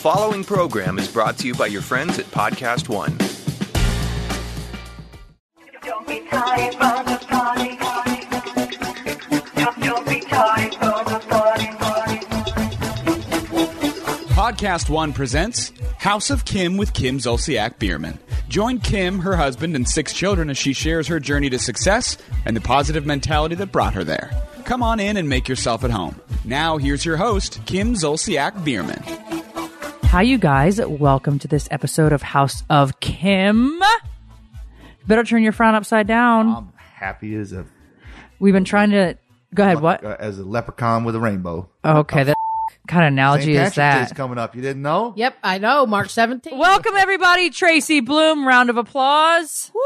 following program is brought to you by your friends at Podcast One. Podcast One presents House of Kim with Kim Zolciak Biermann. Join Kim, her husband, and six children as she shares her journey to success and the positive mentality that brought her there. Come on in and make yourself at home. Now, here's your host, Kim Zolciak Biermann. Hi, you guys. Welcome to this episode of House of Kim. Better turn your frown upside down. I'm happy as a We've been trying to. Go ahead. What? uh, as a leprechaun with a rainbow. Okay, that kind of analogy is Patrick's Day's that? coming up. You didn't know? Yep, I know. March 17th. Welcome, everybody. Tracy Bloom. Round of applause. Woo!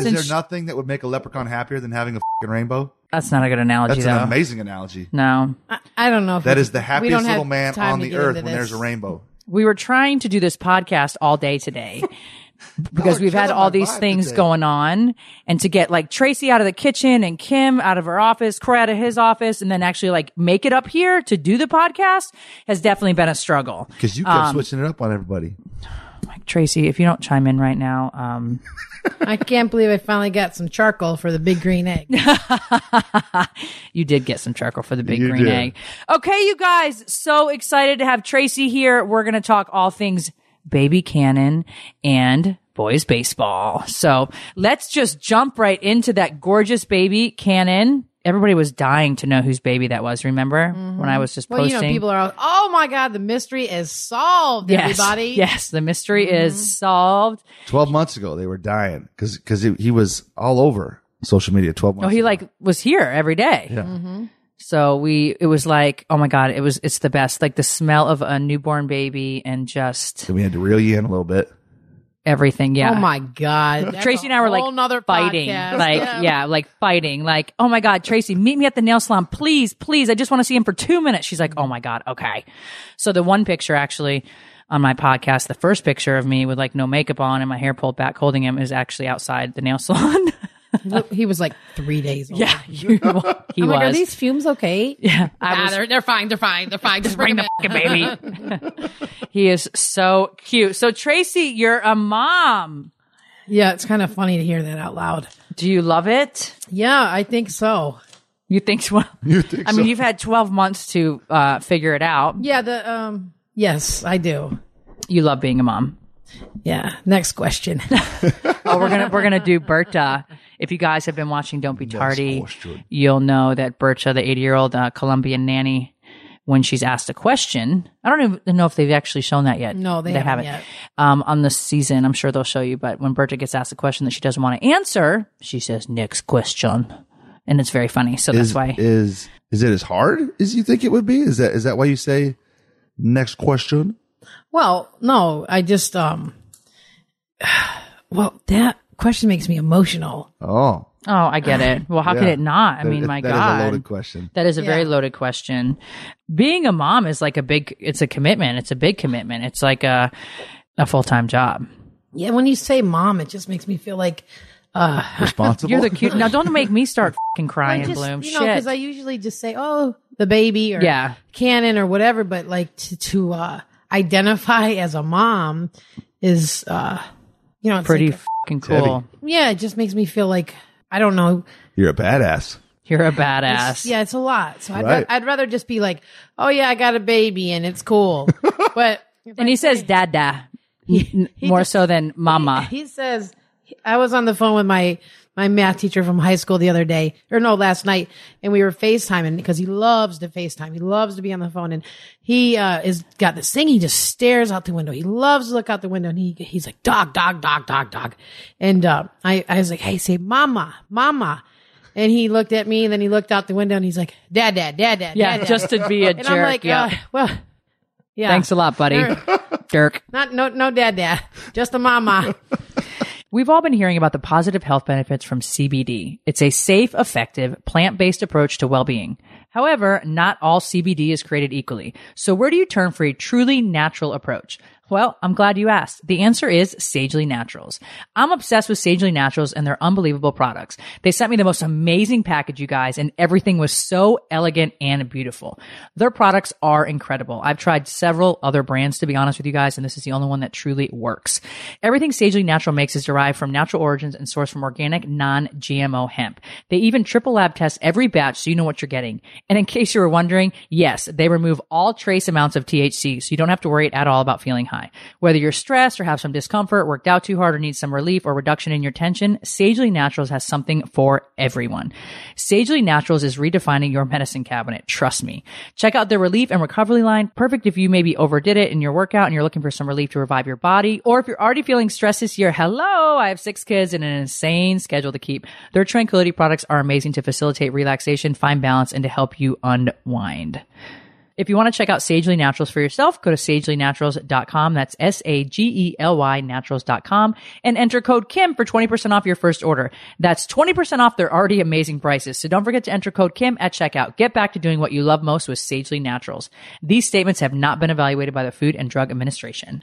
Is Since- there nothing that would make a leprechaun happier than having a fing rainbow? That's not a good analogy, That's though. an amazing analogy. no. I, I don't know. If That we- is the happiest little man on the earth into when there's a rainbow. We were trying to do this podcast all day today. Because we've had all these things today. going on, and to get like Tracy out of the kitchen and Kim out of her office, Corey out of his office, and then actually like make it up here to do the podcast has definitely been a struggle. Because you kept Um, switching it up on everybody. Like Tracy, if you don't chime in right now, um, I can't believe I finally got some charcoal for the big green egg. you did get some charcoal for the big You green did. egg. Okay, you guys, so excited to have Tracy here. We're going to talk all things baby Kannon and boys baseball. So let's just jump right into that gorgeous baby Kannon. Everybody was dying to know whose baby that was. Remember when I was just well, posting? you know, people are, all, oh my God, the mystery is solved, yes, everybody. yes, the mystery Mm-hmm. is solved. 12 months ago, they were dying because because he, he was all over social media 12 months Oh, he ago. like was here every day. Mm-hmm. So we, it was like, oh my god, it was, it's the best. Like the smell of a newborn baby and just So we had to reel you in a little bit. Everything. Yeah. Oh my God. That's Tracy and I were like nother fighting, podcast. like yeah. like fighting, like oh my god, Tracy, meet me at the nail salon, please, please. I just want to see him for two minutes. She's like, oh my god, okay. So the one picture actually on my podcast, the first picture of me with like no makeup on and my hair pulled back, holding him, is actually outside the nail salon. He was like three days old. yeah, you, he I'm was. like, are these fumes okay? yeah, I Ah, was. they're, they're fine. They're fine. They're fine. Just Bring bring the fucking baby. he is so cute. So Tracy, you're a mom. Yeah, it's kind of funny to hear that out loud. Do you love it? Yeah, I think so. You think so? You think I mean, you've had 12 months to uh, figure it out. Yeah, the, um, yes, I do. You love being a mom. Yeah. Next question. Oh, we're gonna we're gonna do Berta. If you guys have been watching Don't Be Tardy, you'll know that Berta, the 80 year old uh, Colombian nanny, when she's asked a question, I don't even know if they've actually shown that yet. No, they haven't yet. Um, on the season, I'm sure they'll show you. But when Berta gets asked a question that she doesn't want to answer, she says, "Next question," and it's very funny. So that's why. is is it as hard as you think it would be? Is that is that why you say next question? Well, no, I just um well, that question makes me emotional. Oh, oh, I get it. Well, how could it not? I That- mean, my that is God, a loaded question. That is a very loaded question. Being a mom is like a big, it's a commitment. It's a big commitment. It's like a, a full time job. Yeah, when you say mom, it just makes me feel like uh Responsible. You're the cute. Now, don't make me start fucking crying, just, Bloom. you know, because I usually just say, "Oh, the baby," or Yeah. "Kannon," or whatever. But like to to uh, identify as a mom is, uh you know, it's Pretty like- fucking heavy. cool. yeah, it just makes me feel like I don't know. You're a badass. You're a It's- badass. yeah, it's a lot. So I'd, Right. ra- I'd rather just be like, "Oh yeah, I got a baby and it's cool." but And he says dada n- more just- so than mama. He says, I was on the phone with my, my math teacher from high school the other day, or no, last night, and we were FaceTiming because he loves to FaceTime. He loves to be on the phone and he, uh, is got this thing. He just stares out the window. He loves to look out the window and he, he's like, dog, dog, dog, dog, dog. And, uh, I, I was like, Hey, say mama, mama. And he looked at me, and then he looked out the window, and he's like, "Dad, dad, dad, dad, Yeah, dad, dad." just to be a and jerk. I'm like, yeah. uh, well, yeah. Thanks a lot, buddy. Dirk. Not no no dad, dad, just a mama. We've all been hearing about the positive health benefits from CBD. It's a safe, effective, plant-based approach to well-being. However, not all CBD is created equally. So where do you turn for a truly natural approach? Well, I'm glad you asked. The answer is Sagely Naturals. I'm obsessed with Sagely Naturals and their unbelievable products. They sent me the most amazing package, you guys, and everything was so elegant and beautiful. Their products are incredible. I've tried several other brands, to be honest with you guys, and this is the only one that truly works. Everything Sagely Natural makes is derived from natural origins and sourced from organic, non-GMO hemp. They even triple lab test every batch so you know what you're getting. And in case you were wondering, yes, they remove all trace amounts of THC, so you don't have to worry at all about feeling high. Whether you're stressed or have some discomfort, worked out too hard or need some relief or reduction in your tension, Sagely Naturals has something for everyone. Sagely Naturals is redefining your medicine cabinet. Trust me. Check out their relief and recovery line. Perfect if you maybe overdid it in your workout and you're looking for some relief to revive your body. Or if you're already feeling stressed this year, hello, I have six kids and an insane schedule to keep. Their tranquility products are amazing to facilitate relaxation, find balance, and to help you unwind. If you want to check out Sagely Naturals for yourself, go to sagelynaturals.com. That's S-A-G-E-L-Y naturals.com and enter code Kim for 20% off your first order. That's 20% off their already amazing prices. So don't forget to enter code Kim at checkout. Get back to doing what you love most with Sagely Naturals. These statements have not been evaluated by the Food and Drug Administration.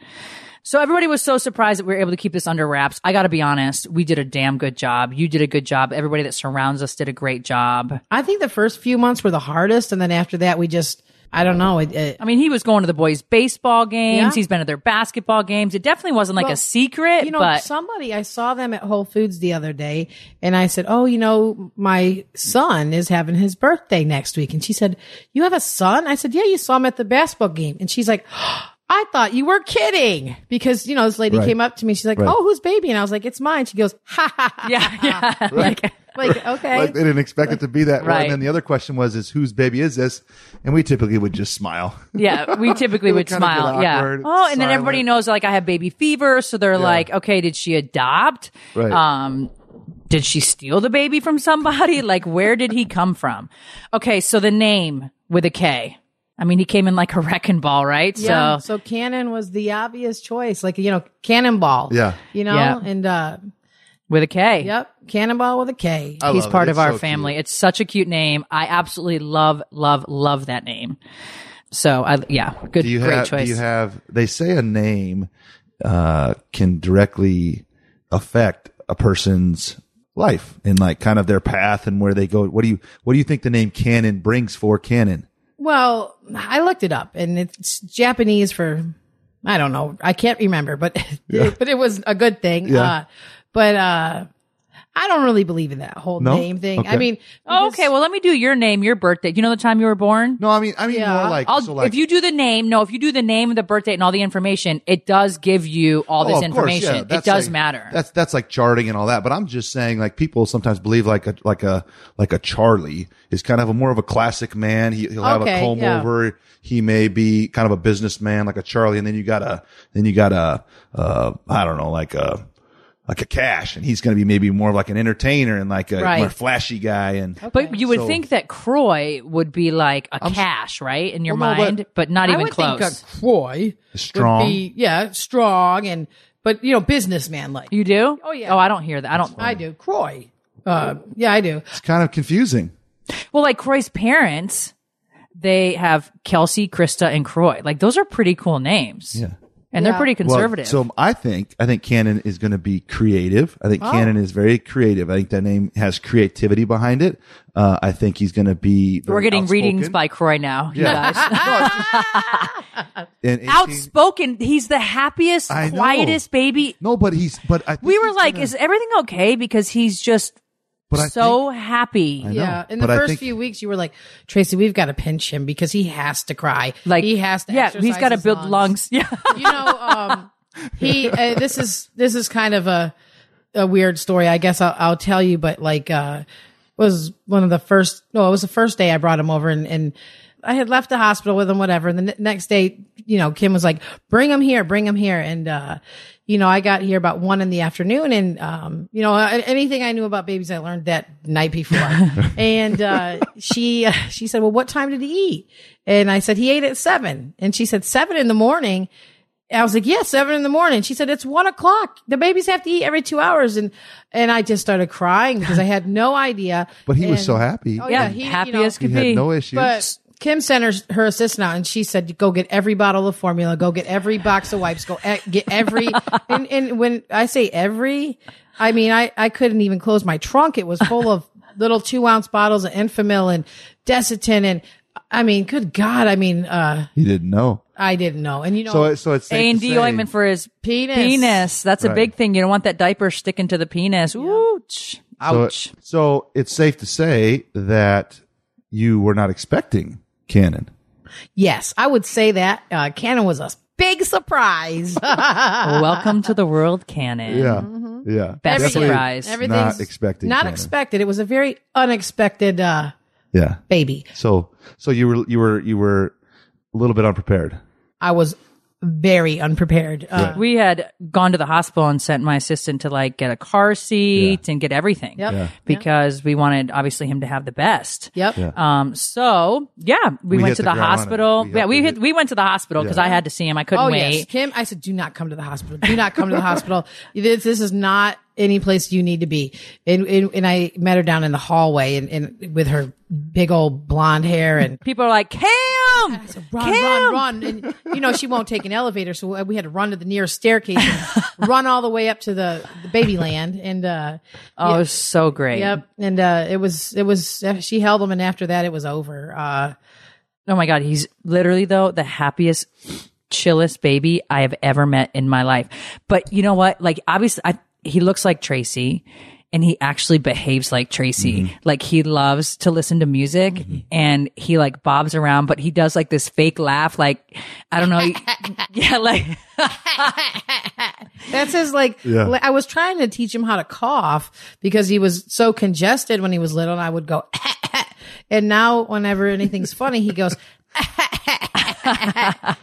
So everybody was so surprised that we were able to keep this under wraps. I got to be honest, we did a damn good job. You did a good job. Everybody that surrounds us did a great job. I think the first few months were the hardest, and then after that, we just I don't know. It, it, I mean, he was going to the boys' baseball games. Yeah. He's been to their basketball games. It definitely wasn't like Well, a secret, you know, but somebody I saw them at Whole Foods the other day, and I said, "Oh, you know, my son is having his birthday next week," and she said, "You have a son?" I said, "Yeah, you saw him at the basketball game," and she's like. I thought you were kidding because, you know, this lady Right. came up to me. She's like, Right. Oh, whose baby? And I was like, it's mine. She goes, ha ha ha. yeah, yeah. Like, like, okay. Like they didn't expect it to be that way. Right. And then the other question was, is whose baby is this? And we typically would just smile. Yeah, we typically would would smile. Yeah. Oh, and then everybody knows like I have baby fever, so they're like, okay, did she adopt? Right. Um, did she steal the baby from somebody? Like, where did he come from? Okay, so the name with a K. I mean, he came in like a wrecking ball, right? yeah. So So Kannon was the obvious choice. Like, you know, Cannonball. Yeah. You know, Yeah. and, uh, with a K. yep, Cannonball with a K. I He's love it. part It's of our so family. cute. It's such a cute name. I absolutely love, love, love that name. So I, yeah, good, Do you great have? choice. Do you have? They say a name uh, can directly affect a person's life and like kind of their path and where they go. What do you? What do you think the name Kannon brings for Kannon? Well, I looked it up and it's Japanese for, I don't know. I can't remember, but, but it was a good thing. Yeah. Uh, but, uh, I don't really believe in that whole No? name thing. I Okay. mean, Oh, okay. Well, let me do your name, your birthday. Do you know the time you were born? No, I mean, I mean Yeah. more like, I'll, so like if you do the name, no, if you do the name and the birth date and all the information, it does give you all Oh, this of course, yeah. information. it That's does like- matter. That's that's like charting and all that. But I'm just saying, like people sometimes believe like a like a like a Charlie is kind of a more of a classic man. He, he'll have Okay, a comb yeah. over. He may be kind of a businessman like a Charlie, and then you got a then you got a uh, I don't know like a like a cash, and he's going to be maybe more of like an entertainer and like a Right. more flashy guy. And but you would So- think that Kroy would be like a cash, right, in your Well, no, but- mind, but, not I even would close. think a Kroy Strong. would be, yeah, strong and, but, you know, businessman like. you do? Oh, yeah. Oh, I don't hear that. I don't. I do. Kroy. Uh, yeah, I do. it's kind of confusing. Well, like Kroy's parents, they have Kelsey, Krista, and Kroy. Like those are pretty cool names. Yeah. And they're Yeah. pretty Well, conservative. so I think I think Kannon is going to be creative. I think Oh. Kannon is very creative. I think that name has creativity behind it. Uh, I think he's going to be. We're very getting readings by Kroy now, you Yeah. guys. And 18 Outspoken. He's the happiest, I know. quietest baby. No, but he's but I. Think We were like, gonna- is everything okay? Because he's just But I so happy. I Yeah. In the but first think- few weeks, you were like, Tracy, we've got to pinch him because he has to cry. Like he has to. Yeah, he's got to build lungs. Yeah. you know, um, he. Uh, this is this is kind of a a weird story. I guess I'll, I'll tell you, but like, uh, was one of the first. No, it was the first day I brought him over, and and I had left the hospital with him, whatever. And the ne- next day, you know, Kim was like, bring him here, bring him here. And, uh, you know, I got here about one in the afternoon and, um, you know, anything I knew about babies, I learned that night before. and, uh, she, she said, well, what time did he eat? And I said, he ate at seven. And she said, seven in the morning. I was like, yeah, seven in the morning. She said, it's one o'clock. The babies have to eat every two hours. And, and I just started crying because I had no idea. But he was so happy. Oh, Yeah, yeah. He, happy you know, as he could had no issues. but Kim sent her, her assistant out and she said, go get every bottle of formula, go get every box of wipes, go e- get every, and, and when I say every, I mean, I, I couldn't even close my trunk. It was full of little two ounce bottles of Enfamil and Desitin. And I mean, good God. I mean, uh, he didn't know. I didn't know. And you know, So, it- so it's safe A and D ointment for his Penis. Penis. That's a big thing. You don't want that diaper sticking to the penis. Ouch. So, Ouch. so it's safe to say that you were not expecting Kannon. yes, I would say that, uh, Kannon was a big surprise. Welcome to the world, Kannon. Yeah, Mm-hmm. yeah. Best Definitely surprise. Everything's Not expecting. not Kannon. expected. It was a very unexpected, uh, Yeah. baby. So, so you were you were you were a little bit unprepared. I was very unprepared. Uh, We had gone to the hospital and sent my assistant to like get a car seat and get everything. Yep. Yeah. Because we wanted obviously him to have the best. Yep. Um, so yeah, we, We went to the the, hospital. We yeah, we hit, hit- we went to the hospital because I had to see him. I couldn't Oh wait. yes, Kim. I said, do not come to the hospital. Do not come to the hospital. This, this is not any place you need to be. And, and, and I met her down in the hallway and, and with her big old blonde hair and People are like, Cam, run, Cam! run, run. And you know, she won't take an elevator. So we had to run to the nearest staircase and run all the way up to the, the baby land. And, uh, Oh, it was so great. yep. And, uh, it was, it was, she held him. And after that, it was over. Uh, Oh my God. He's literally though the happiest, chillest baby I have ever met in my life. But you know what? Like obviously I, he looks like Tracy and he actually behaves like Tracy. Mm-hmm. Like he loves to listen to music mm-hmm. and he like bobs around, but he does like this fake laugh. Like, I don't know. yeah. Like, That's his like. Yeah. I was trying to teach him how to cough because he was so congested when he was little, and I would go. and now, whenever anything's funny, he goes.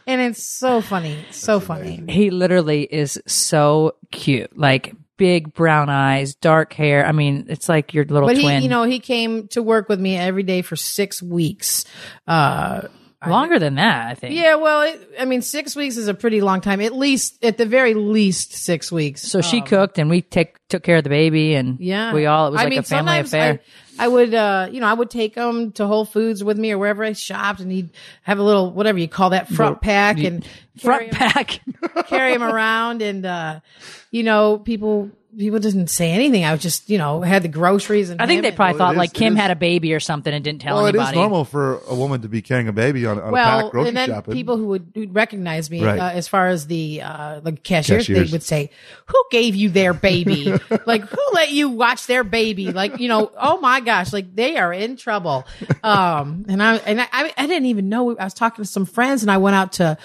and it's so funny, so funny. he literally is so cute. Like big brown eyes, dark hair. I mean, it's like your little But twin. he, you know, he came to work with me every day for six weeks. Uh, longer than that, I think. yeah, well, it, I mean, six weeks is a pretty long time. At least, at the very least, six weeks. So she cooked and we take took care of the baby and Yeah. we all it was I like mean, a family affair. I, I would, uh, you know, I would take him to Whole Foods with me or wherever I shopped and he'd have a little, whatever you call that front pack and Front him, pack. carry him around. And, uh, you know, people, people didn't say anything. I was just, you know, had the groceries and I think they probably Well, thought it like Kim is- had a baby or something and didn't tell Well, it anybody. is normal for a woman to be carrying a baby on, on a well, pack grocery and then shopping. people who would who'd recognize me, Right. uh, as far as the uh, the cashiers, Cashiers. they would say, "Who gave you their baby? like, who let you watch their baby? Like, you know, oh my gosh, like they are in trouble." Um, and I and I, I I didn't even know. I was talking to some friends, and I went out to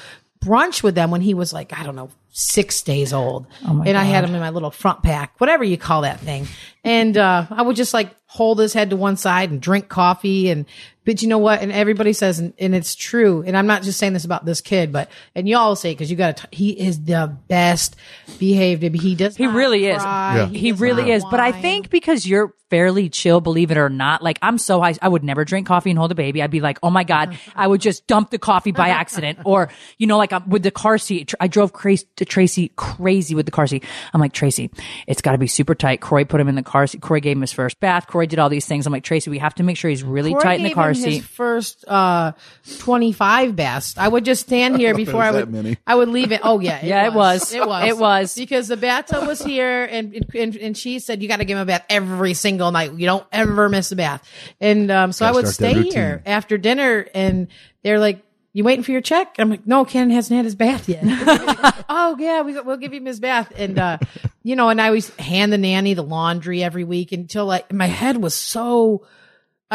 brunch with them when he was like, I don't know, six days old, and I had him in my little front pack, whatever you call that thing, and uh, I would just like hold his head to one side and drink coffee and but you know what? And everybody says and, and it's true. And i'm not just saying this about this kid but and y'all say because you got to he is the best behaved he does He not really is. Yeah. He does really not is. But I think because you're fairly chill, believe it or not, like I'm so high, I would never drink coffee and hold a baby. I'd be like, oh my God, I would just dump the coffee by accident. or, you know, like I'm with the car seat. I drove crazy to Tracy crazy with the car seat. I'm like, Tracy, it's got to be super tight. Corey put him in the car seat. Corey gave him his first bath. Corey did all these things. I'm like, Tracy, we have to make sure he's really Corey tight in the car him seat. His first uh, twenty-five best. I would just stand here before I would. many. I would leave it. Oh yeah, Yeah, it was. It was. It was. because the bathtub was here, and and, and she said you got to give him a bath every single night. You don't ever miss a bath. And um, so I Gotta would stay here after dinner, and they're like. You waiting for your check? I'm like, no, Ken hasn't had his bath yet. oh yeah, we, we'll give him his bath. And, uh, you know, and I always hand the nanny the laundry every week until like my head was so,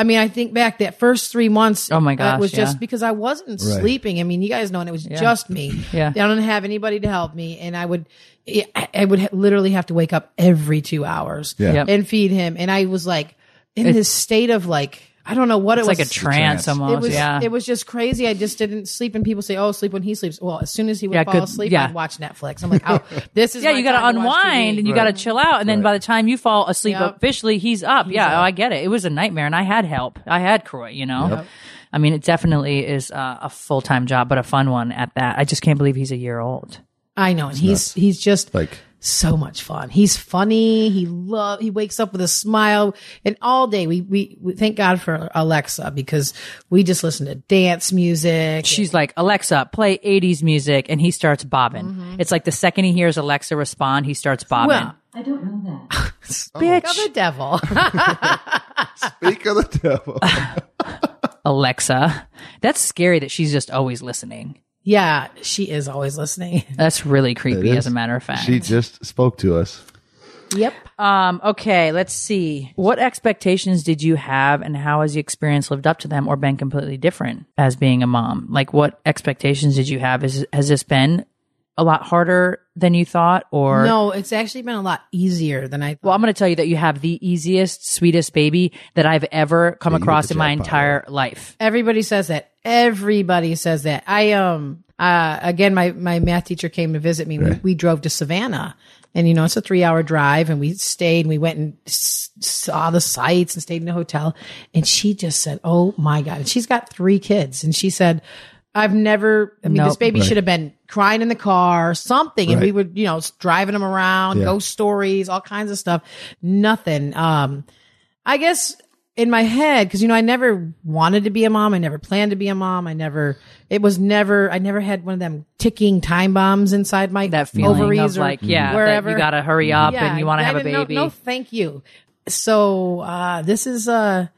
I mean, I think back that first three months. Oh my gosh, was just yeah. because I wasn't Right. sleeping. I mean, you guys know, and it was just me. Yeah. I don't have anybody to help me, and I would, I I would literally have to wake up every two hours Yeah. Yep. and feed him, and I was like in this state of like. I don't know what It's it was. like a trance trance. almost. It was yeah. it was just crazy. I just didn't sleep, and people say, "Oh, sleep when he sleeps." Well, as soon as he would Yeah, fall good- asleep, yeah. I'd watch Netflix. I'm like, "Oh, this is yeah, my you got to unwind and you got to chill out. And then by the time you fall asleep Yep. officially, he's up. He's yeah, up. oh, I get it. It was a nightmare, and I had help. I had Kroy. You know, I mean, it definitely is uh, a full time job, but a fun one at that. I just can't believe he's a year old. I know, and he's he's just Like so much fun. He's funny. He love. He wakes up with a smile, and all day we we, we thank God for Alexa because we just listen to dance music. She's like, Alexa, play 80s music, and he starts bobbing. Mm-hmm. It's like the second he hears Alexa respond, he starts bobbing. well, I don't know that. Bitch. of the devil. speak of the devil. Alexa. That's scary that she's just always listening. Yeah, she is always listening. That's really creepy, It as a matter of fact. She just spoke to us. Yep. Um, okay, let's see. What expectations did you have and how has the experience lived up to them or been completely different as being a mom? Like what expectations did you have? Is has this been a lot harder than you thought or No, it's actually been a lot easier than I thought. Well, I'm going to tell you that you have the easiest, sweetest baby that I've ever come Yeah, across in my jackpot, entire life. Everybody says that. Everybody says that. I um uh again my my math teacher came to visit me. We, we drove to Savannah. And you know, it's a 3-hour drive and we stayed and we went and s- saw the sights and stayed in a hotel and she just said, "Oh my god." And she's got 3 kids and she said, I've never, I mean, this Nope. baby should have been crying in the car, something. And we Right. would, you know, driving them around, Yeah. ghost stories, all kinds of stuff. Nothing. Um, I guess in my head, because you know, I never wanted to be a mom. I never planned to be a mom. I never, it was never, I never had one of them ticking time bombs inside my That feeling ovaries of or like, yeah, wherever. that you got to hurry up Yeah, and you want to have a didn't know- baby. No, thank you. So, uh, this is, uh,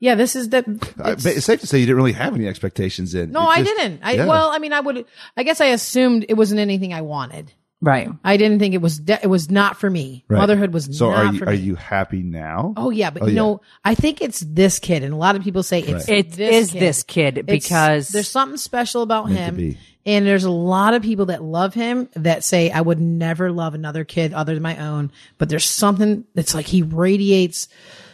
yeah, this is the, it's- but it's safe to say you didn't really have any expectations in. no, It I didn't. I, yeah. well, I mean, I would, I guess I assumed it wasn't anything I wanted. right. I didn't think it was, de- it was not for me. Right. Motherhood was So not are you for are me. you happy now? Oh yeah, but Oh, you yeah. know, I think it's this kid, and a lot of people say it's It this is kid. this kid It's- because- there's something special about him, and there's a lot of people that love him that say I would never love another kid other than my own. But there's something that's like he radiates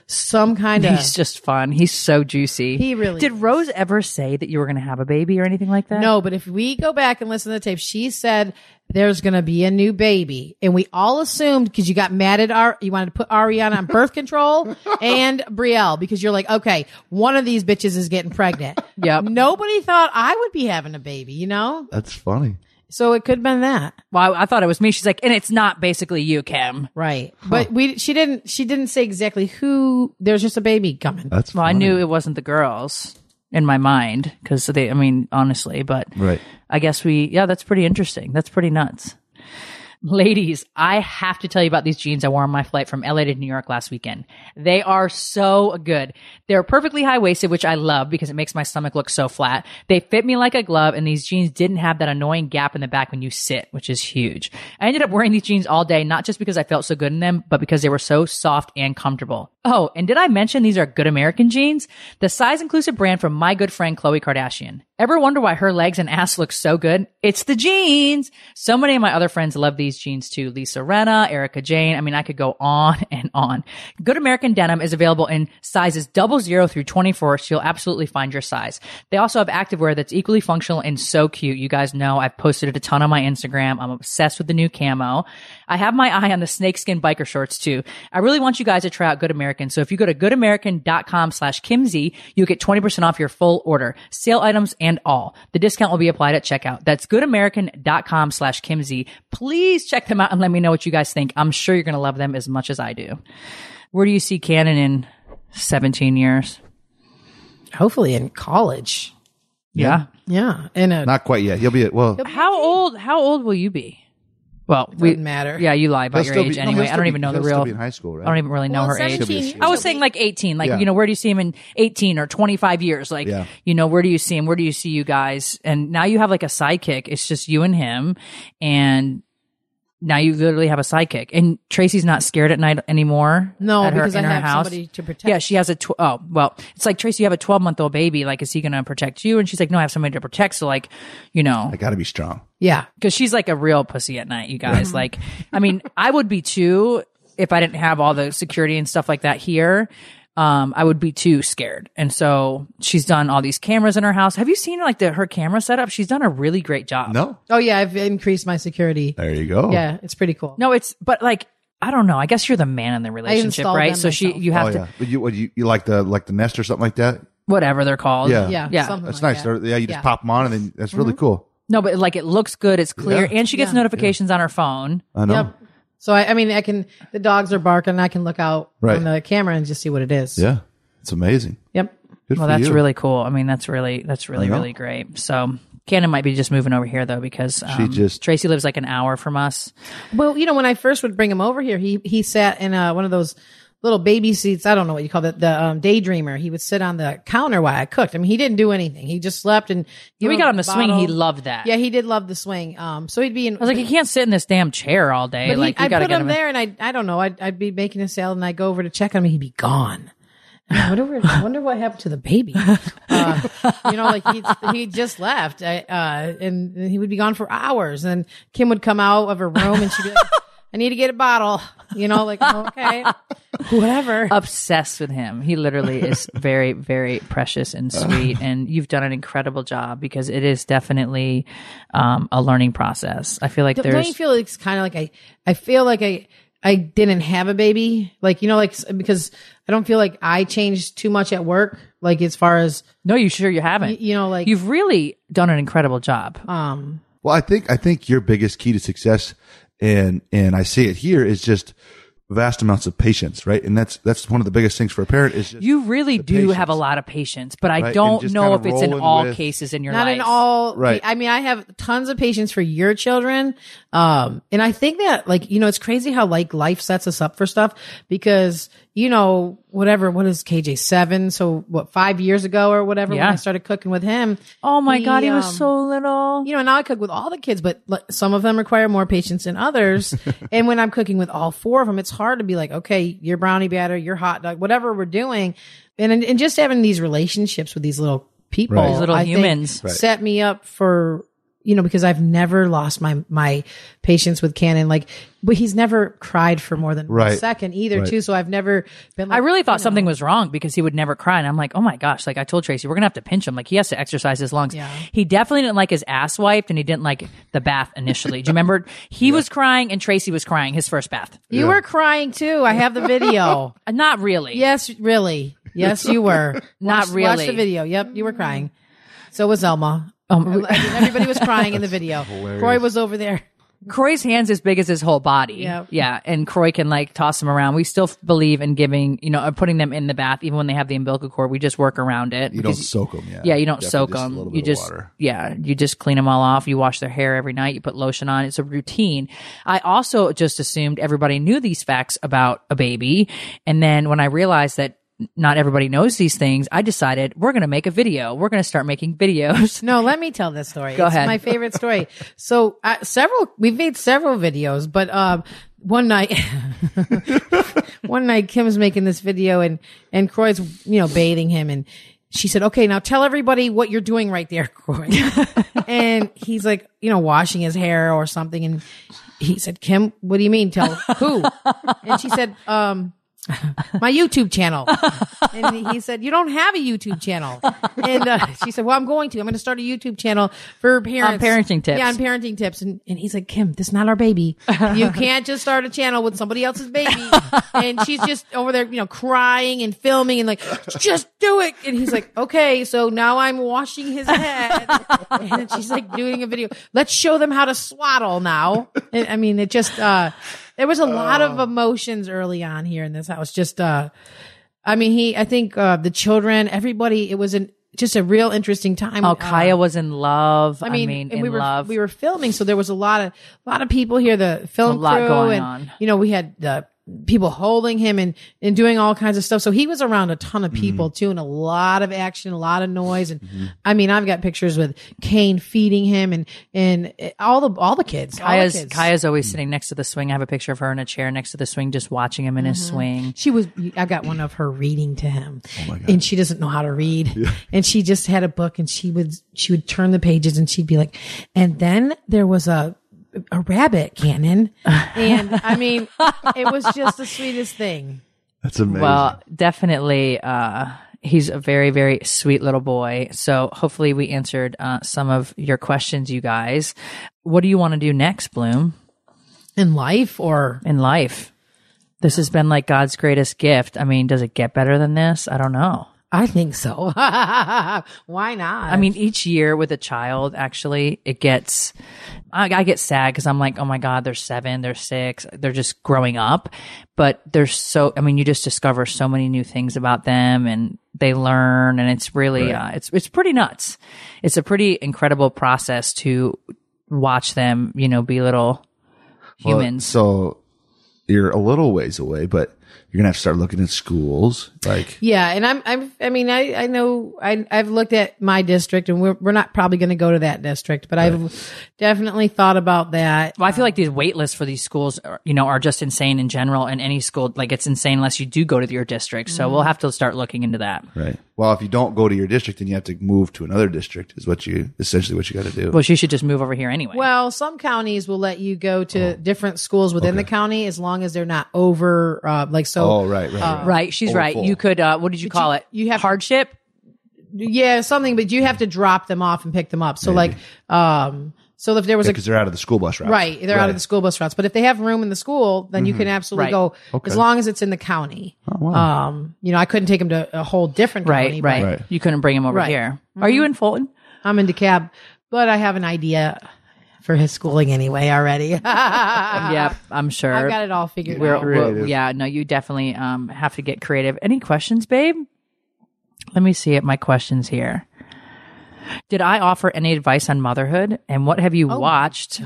some kind of. He's just fun. He's so juicy. He really Did is. Rose ever say that you were going to have a baby or anything like that? No, but if we go back and listen to the tape, she said there's going to be a new baby, and we all assumed because you got mad at our, you wanted to put Ariana on birth control and Brielle because you're like, okay, one of these bitches is getting pregnant. Yep. Nobody thought I would be having a baby, you know. That's funny. So it could have been that, Well, I, I thought it was me. She's like, and it's not basically you, Kim. right? But we, she didn't, she didn't say exactly who. There's just a baby coming. That's Well, I funny. knew it wasn't the girls in my mind because they, I mean, honestly, but Right. I guess we, yeah, that's pretty interesting. That's pretty nuts. Ladies, I have to tell you about these jeans I wore on my flight from LA to New York last weekend. They are so good. They're perfectly high waisted, which I love because it makes my stomach look so flat. They fit me like a glove and these jeans didn't have that annoying gap in the back when you sit, which is huge. I ended up wearing these jeans all day, not just because I felt so good in them, but because they were so soft and comfortable. Oh, and did I mention these are good American jeans? The size inclusive brand from my good friend Khloe Kardashian. Ever wonder why her legs and ass look so good? It's the jeans. So many of my other friends love these jeans too. Lisa Rinna, Erika Jayne. I mean, I could go on and on. Good American denim is available in sizes double zero through 24. So you'll absolutely find your size. They also have activewear that's equally functional and so cute. You guys know I've posted it a ton on my Instagram. I'm obsessed with the new camo. I have my eye on the snakeskin biker shorts too. I really want you guys to try out Good American. So if you go to goodamerican.com slash Kimsey, you'll get 20% off your full order, sale items and all. The discount will be applied at checkout. That's goodamerican.com slash Kimsey. Please check them out and let me know what you guys think. I'm sure you're going to love them as much as I do. Where do you see Kannon in 17 years? Hopefully in college. Yeah. Yeah, In a Not quite yet. He'll be at well. How old, how old will you be? Well, we, doesn't matter. Yeah, you lie about he'll your still age be- no, anyway. he'll I don't still even know the he'll still real. be in high school, right? I don't even really know Well, her age. 17, I was saying like 18. Like, Yeah. you know, where do you see him in 18 or 25 years? Like, Yeah. you know, where do you see him? Where do you see you guys? And now you have like a sidekick. It's just you and him. And now you literally have a sidekick. And Tracy's not scared at night anymore. No, at her, because I her have house. somebody to protect. Yeah, she has a tw- oh well. It's like Tracy, you have a 12 month old baby. Like, is he going to protect you? And she's like, no, I have somebody to protect. So like, you know, I got to be strong. yeah. because she's like a real pussy at night, you guys. like, I mean, I would be too if I didn't have all the security and stuff like that here. Um, I would be too scared. And so she's done all these cameras in her house. Have you seen like the her camera setup? She's done a really great job. No. Oh yeah, I've increased my security. There you go. Yeah, it's pretty cool. No, it's but like I don't know. I guess you're the man in the relationship, installed right? them So she myself. you have oh to. But you, what you, you like the like the nest or something like that? whatever they're called. Yeah. Yeah, Yeah. something That's like nice. that. They're- Yeah, you just Yeah. pop them on, and then that's really cool. No, but like it looks good. It's clear, Yeah. and she gets Yeah. notifications on her phone. I know. Yep. So I, I mean, I can. The dogs are barking. and I can look out Right. on the camera and just see what it is. Yeah, it's amazing. Yep. Good Well, for that's you. really cool. I mean, that's really that's really know. really great. So. Kannon might be just moving over here though because um, just- Tracy lives like an hour from us. Well, you know, when I first would bring him over here, he he sat in uh, one of those little baby seats. I don't know what you call it, the um, daydreamer. He would sit on the counter while I cooked. I mean, he didn't do anything. He just slept and we got him on the a swing, he loved that. Yeah, he did love the swing. Um, so he'd be in. I was like, you can't sit in this damn chair all day. But like he, you I got to put get him him. there, and I I don't know. I'd, I'd be making a sale, and I go over to check on him. He'd be gone. I wonder, I wonder what happened to the baby. Uh, you know, like he he just left, I, uh, and he would be gone for hours. And Kim would come out of her room, and she'd be like, "I need to get a bottle." You know, like okay, whatever. obsessed with him. He literally is very, very precious and sweet. And you've done an incredible job because it is definitely um, a learning process. I feel like Don't- there's. Don't you feel it's kind of like I I feel like I I didn't have a baby, like you know, like because I don't feel like I changed too much at work, like as far as no, you sure you haven't. you know, like You've really done an incredible job. um. Well, I think I think your biggest key to success, and and I see it here, is just vast amounts of patience, right? And that's that's one of the biggest things for a parent is just You really do patience. have a lot of patience, but I Right, don't know if it's in all with- cases in your not life. in all Right. i mean i have tons of patience for your children um and i think that like you know it's crazy how like life sets us up for stuff because you know whatever what is kj seven so what five years ago or whatever Yeah. when i started cooking with him Oh my god, he um, was so little. you know, now I cook with all the kids, but like, some of them require more patience than others. and when I'm cooking with all four of them, it's hard to be like, okay, your brownie batter, your hot dog, whatever we're doing. And, and, and just having these relationships with these little people, Right. These little I think humans. Right. set me up for, you know, because I've never lost my, my patience with Kannon. Like, but he's never cried for more than one Right. second either, Right. too. So I've never been like, I really thought you know, something was wrong because he would never cry. And I'm like, oh my gosh. Like I told Tracy, we're going to have to pinch him. Like he has to exercise his lungs. Yeah. He definitely didn't like his ass wiped and he didn't like the bath initially. Do you remember? He was crying and Tracy was crying his first bath. You were crying too. I have the video. Uh, Not really. Yes, really. Yes, you were. Not Watch- really. Watch the video. Yep, you were crying. So was Elma. Um, everybody was crying in the video. Kroy was over there. Kroy's hands as big as his whole body. Yep. Yeah. And Kroy can like toss them around. We still believe in giving, you know, uh, putting them in the bath, even when they have the umbilical cord. We just work around it. you don't soak them. Yeah, Yeah, you don't Definitely soak just a them. little You bit of just water. yeah, you just clean them all off. You wash their hair every night. You put lotion on. It's a routine. I also just assumed everybody knew these facts about a baby, and then when I realized that not everybody knows these things, I decided we're going to make a video. We're going to start making videos. No, let me tell this story. Go it's ahead. My favorite story. So uh, several, we've made several videos, but um, one night, one night Kim's making this video and and Kroy's you know bathing him and. She said, "Okay, now tell everybody what you're doing right there, Kroy." and he's like, you know, washing his hair or something. And he said, "Kim, what do you mean? Tell who?" And she said, "Um, my YouTube channel. And he said, you don't have a YouTube channel. And uh, she said, well, I'm going to. I'm going to start a YouTube channel for parents. parenting tips. Yeah, on parenting tips. And, and he's like, Kim, this is not our baby. You can't just start a channel with somebody else's baby. And she's just over there, you know, crying and filming and like, just do it. And he's like, okay. So now I'm washing his head. And she's like doing a video. Let's show them how to swaddle now. And, I mean, it just, uh, there was a lot of emotions early on here in this house. Just, uh, I mean, he, I think, uh, the children, everybody, it was an, just a real interesting time. Oh, Uh, Kaya was in love. I I mean, mean, and in we were love. we were filming, so there was a lot of a lot of people here. The film A lot crew, going and on. you know, we had the people holding him and and doing all kinds of stuff. So he was around a ton of people too, and a lot of action, a lot of noise. And I mean, I've got pictures with Kane feeding him and and all the all the kids. all the Kaya's kids. Kaya's always sitting next to the swing. I have a picture of her in a chair next to the swing, just watching him in his Mm-hmm. swing. She was. I got one of her reading to him, and she doesn't know how to read, and she just had a book, and she would she would turn the pages, and she'd be like, and then there was a a rabbit cannon, and I mean, it was just the sweetest thing. That's amazing. Well, definitely. Uh, he's a very, very sweet little boy. So hopefully we answered uh, some of your questions, you guys. What do you want to do next, Bloom, In life or in life? This has been like God's greatest gift. I mean, does it get better than this? I don't know. I think so. Why not? I mean, each year with a child, actually, it gets, I, I get sad because I'm like, oh my God, they're seven, they're six, they're just growing up. But they're so, I mean, you just discover so many new things about them and they learn and it's really, uh, it's, it's pretty nuts. It's a pretty incredible process to watch them, you know, be little Well, humans. so you're a little ways away, but you're gonna have to start looking at schools. Like, Yeah, and I'm, I'm, I mean, I, I know, I, I've looked at my district, and we're, we're not probably going to go to that district, but I've definitely thought about that. Well, I feel um, like these wait lists for these schools, are, you know, are just insane in general. And any school, like it's insane unless you do go to your district. So mm-hmm. we'll have to start looking into that. right? Well, if you don't go to your district, then you have to move to another district. Is what you essentially what you got to do. Well, she should just move over here anyway. Well, some counties will let you go to different schools within the county as long as they're not over, uh, like so. oh, right, right, right. right, she's Over right. full. You could, uh, what did you call you- it? you have- hardship. Yeah, something, but you have to drop them off and pick them up. So, like, um, so if there was a because they're out of the school bus route. Right. They're out of the school bus routes. But if they have room in the school, then you can absolutely Right. go Okay. as long as it's in the county. Um, you know, I couldn't take them to a whole different Right, county. but right, Right. You couldn't bring him over Right. here. Are you in Fulton? I'm in DeKalb, but I have an idea for his schooling anyway already. yep, I'm sure. I've got it all figured We're- out. we're- yeah, no, you definitely um, have to get creative. Any questions, babe? Let me see at my questions here. Did I offer any advice on motherhood? And what have you watched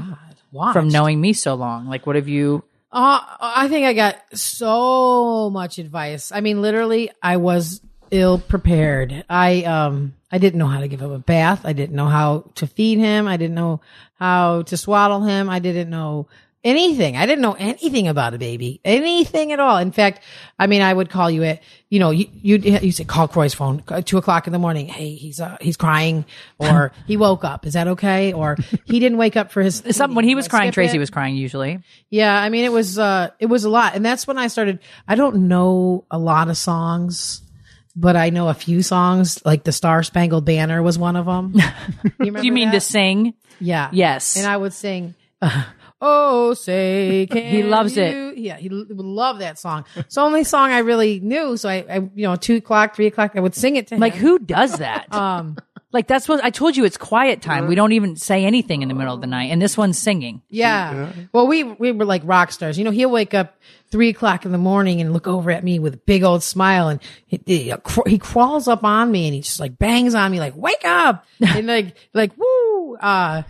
Watched. from knowing me so long? Like, what have you? Uh, I think I got so much advice. I mean, literally, I was ill prepared. I um, I didn't know how to give him a bath. I didn't know how to feed him. I didn't know how to swaddle him. I didn't know anything. I didn't know anything about a baby, anything at all. In fact, I mean, I would call you at, you know, you you you say call Kroy's phone at two o'clock in the morning. Hey, he's uh, he's crying, or he woke up. Is that okay? Or he didn't wake up for his. Some, when he was crying, Tracy it? was crying usually. Yeah, I mean it was uh it was a lot. And that's when I started I don't know a lot of songs, but I know a few songs, like the Star Spangled Banner was one of them. You, Do you mean that? to sing? Yeah. Yes. And I would sing uh, Oh say can He loves it. Yeah, he would love that song. It's the only song I really knew. So I, I you know, two o'clock, three o'clock, I would sing it to him. Like, who does that? Um like, that's what I told you. It's quiet time. We don't even say anything in the middle of the night, and this one's singing. Yeah. Well, we we were like rock stars. You know, he'll wake up three o'clock in the morning and look over at me with a big old smile, and he, he, he crawls up on me and he just like bangs on me like, "Wake up!" and like like woo, uh,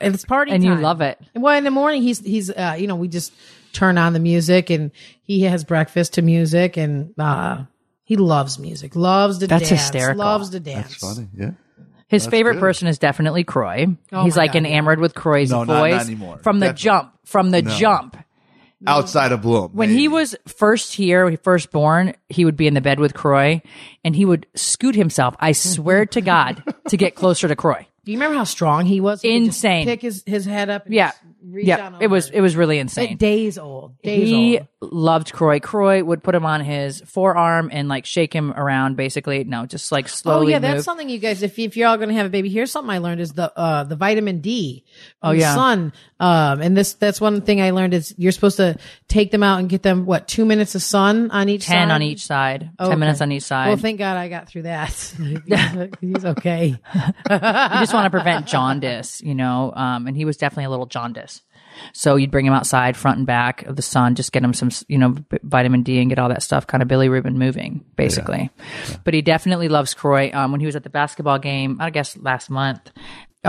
and it's party And you love it. Well, in the morning he's he's uh, you know we just turn on the music and he has breakfast to music and uh, he loves music, loves to That's dance, hysterical. loves to dance. That's Funny, yeah. His favorite person is definitely Kroy. Oh He's like God, enamored with Kroy's No, not- not voice anymore. from the Definitely. jump. From the jump. Outside of Bloom, When maybe. he was first here, first born, he would be in the bed with Kroy, and he would scoot himself. I swear to God, to get closer to Kroy. Do you remember how strong he was? He Insane. Pick his, his head up. Yeah, yeah. It was it was really insane. days old. Days he old. Loved Kroy. Kroy would put him on his forearm and like shake him around, basically. No, just like slowly. Oh slowly. yeah, that's move. something you guys. If if you're all going to have a baby, here's something I learned is the uh the vitamin D. Oh, yeah. sun. Um, and this that's one thing I learned is you're supposed to take them out and get them what two minutes of sun on each. ten side? on each side. Okay. Ten minutes on each side. Well, thank God I got through that. he's, he's okay. you just want to prevent jaundice, you know. Um, and he was definitely a little jaundice. So you'd bring him outside, front and back of the sun, just get him some, you know, vitamin D and get all that stuff, kind of bilirubin moving, basically. But he definitely loves Kroy. Um, when he was at the basketball game, I guess last month,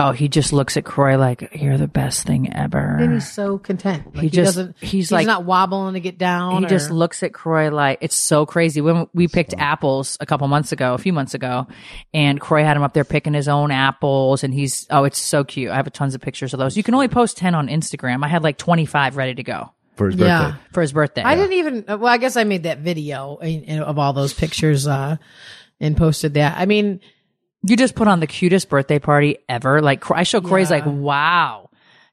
oh, he just looks at Kroy like, "You're the best thing ever." And he's so content. Like, he, just- doesn't. he's He's, like- not wobbling to get down. he just looks at Kroy like it's so crazy. When we picked apples a couple months ago, a few months ago, and Kroy had him up there picking his own apples, and he's oh, it's so cute. I have tons of pictures of those. You can only post ten on Instagram. I had like twenty five ready to go for his Yeah. birthday. for his birthday. I didn't even. Well, I guess I made that video in, in- of all those pictures uh, and posted that. I mean, You just put on the cutest birthday party ever. Like I show Kroy's Yeah. like, wow.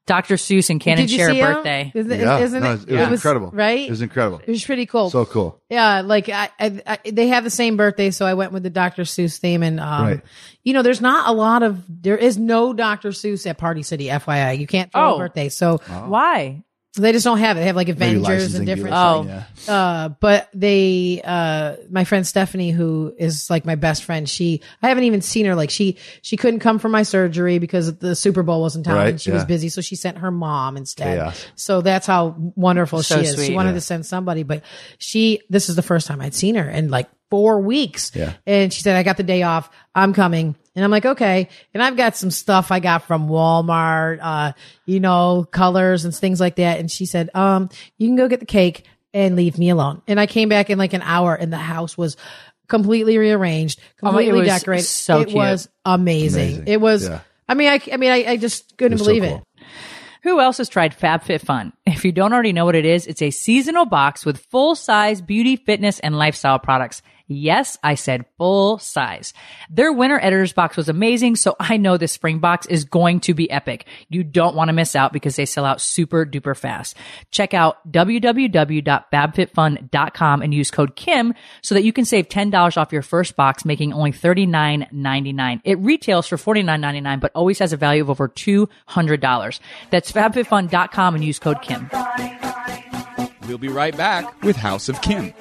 Dr. Seuss and Kannon Did you share a birthday. Isn't, Yeah. isn't No, it? it was incredible. right? It was incredible. It was pretty cool. So cool. Yeah, like I, I, I, they have the same birthday, so I went with the Dr. Seuss theme, and um, Right. you know, there's not a lot of there is no Dr. Seuss at Party City, FYI. You can't throw Oh. a birthday, so Why? They just don't have it. They have like Avengers and different. something, Oh. yeah. Uh, but they, uh, my friend Stephanie, who is like my best friend, she, I haven't even seen her. Like she, she couldn't come for my surgery because the Super Bowl was in town Right, and she was busy. So she sent her mom instead. Chaos. So that's how wonderful So she is. sweet. She wanted Yeah. to send somebody, but she, this is the first time I'd seen her and like four weeks. Yeah. And she said, I got the day off. I'm coming. And I'm like, okay. And I've got some stuff I got from Walmart, uh, you know, colors and things like that. And she said, um, you can go get the cake and leave me alone. And I came back in like an hour and the house was completely rearranged, Oh it completely was decorated. so it cute. was amazing. Amazing. It was, Yeah. I mean, I, I mean, I, I just couldn't It was so believe cool. it. Who else has tried FabFitFun? If you don't already know what it is, it's a seasonal box with full size beauty, fitness, and lifestyle products. Yes, I said full size. Their winter editor's box was amazing, so I know this spring box is going to be epic. You don't want to miss out because they sell out super duper fast. Check out www.fabfitfun.com and use code KIM so that you can save $10 off your first box, making only $39.99. It retails for $49.99, but always has a value of over $200. That's fabfitfun.com and use code KIM. We'll be right back with House of Kim.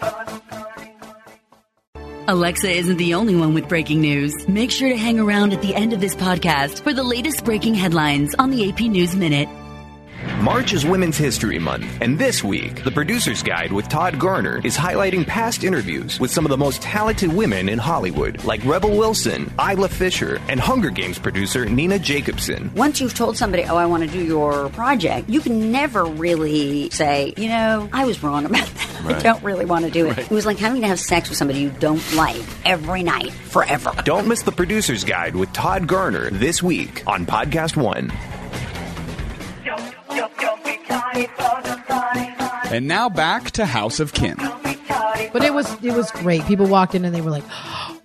Alexa isn't the only one with breaking news. Make sure to hang around at the end of this podcast for the latest breaking headlines on the AP News Minute. March is Women's History Month, and this week, the Producer's Guide with Todd Garner is highlighting past interviews with some of the most talented women in Hollywood, like Rebel Wilson, Isla Fisher, and Hunger Games producer Nina Jacobson. Once you've told somebody, oh, I want to do your project, you can never really say, you know, I was wrong about that. I don't really want to do it. It was like having to have sex with somebody you don't like every night forever. Don't miss the Producer's Guide with Todd Garner this week on Podcast One. And now back to House of Kim. But it was, it was great. People walked in and they were like,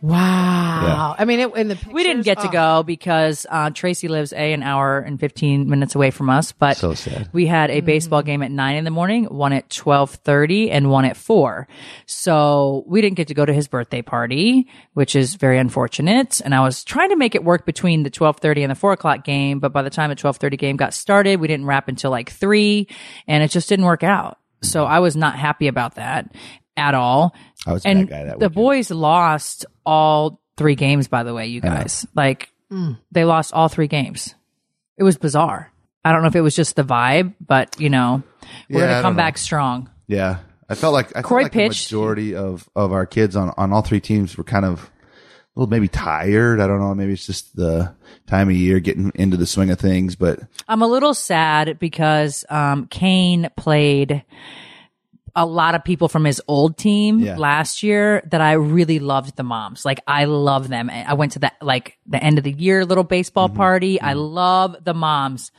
wow. I mean, it, in the We didn't pictures, get to oh. go because uh, Tracy lives a an hour and fifteen minutes away from us. But So sad. we had a baseball game at nine in the morning, one at twelve thirty, and one at four. So we didn't get to go to his birthday party, which is very unfortunate. And I was trying to make it work between the twelve thirty and the four o'clock game, but by the time the twelve thirty game got started, we didn't wrap until like three, and it just didn't work out. So I was not happy about that at all. I was and bad guy that the weekend. boys lost all three games. By the way, you guys, like they lost all three games. It was bizarre. I don't know if it was just the vibe, but you know, we're Yeah, gonna don't come know. back strong. Yeah, I felt like I felt Kroy like pitched. the majority of of our kids on on all three teams were kind of a little maybe tired. I don't know. Maybe it's just the time of year getting into the swing of things. But I'm a little sad because um, Kane played a lot of people from his old team Yeah. last year that I really loved the moms. Like I love them. I went to that like the end of the year little baseball Mm-hmm. party. I love the moms.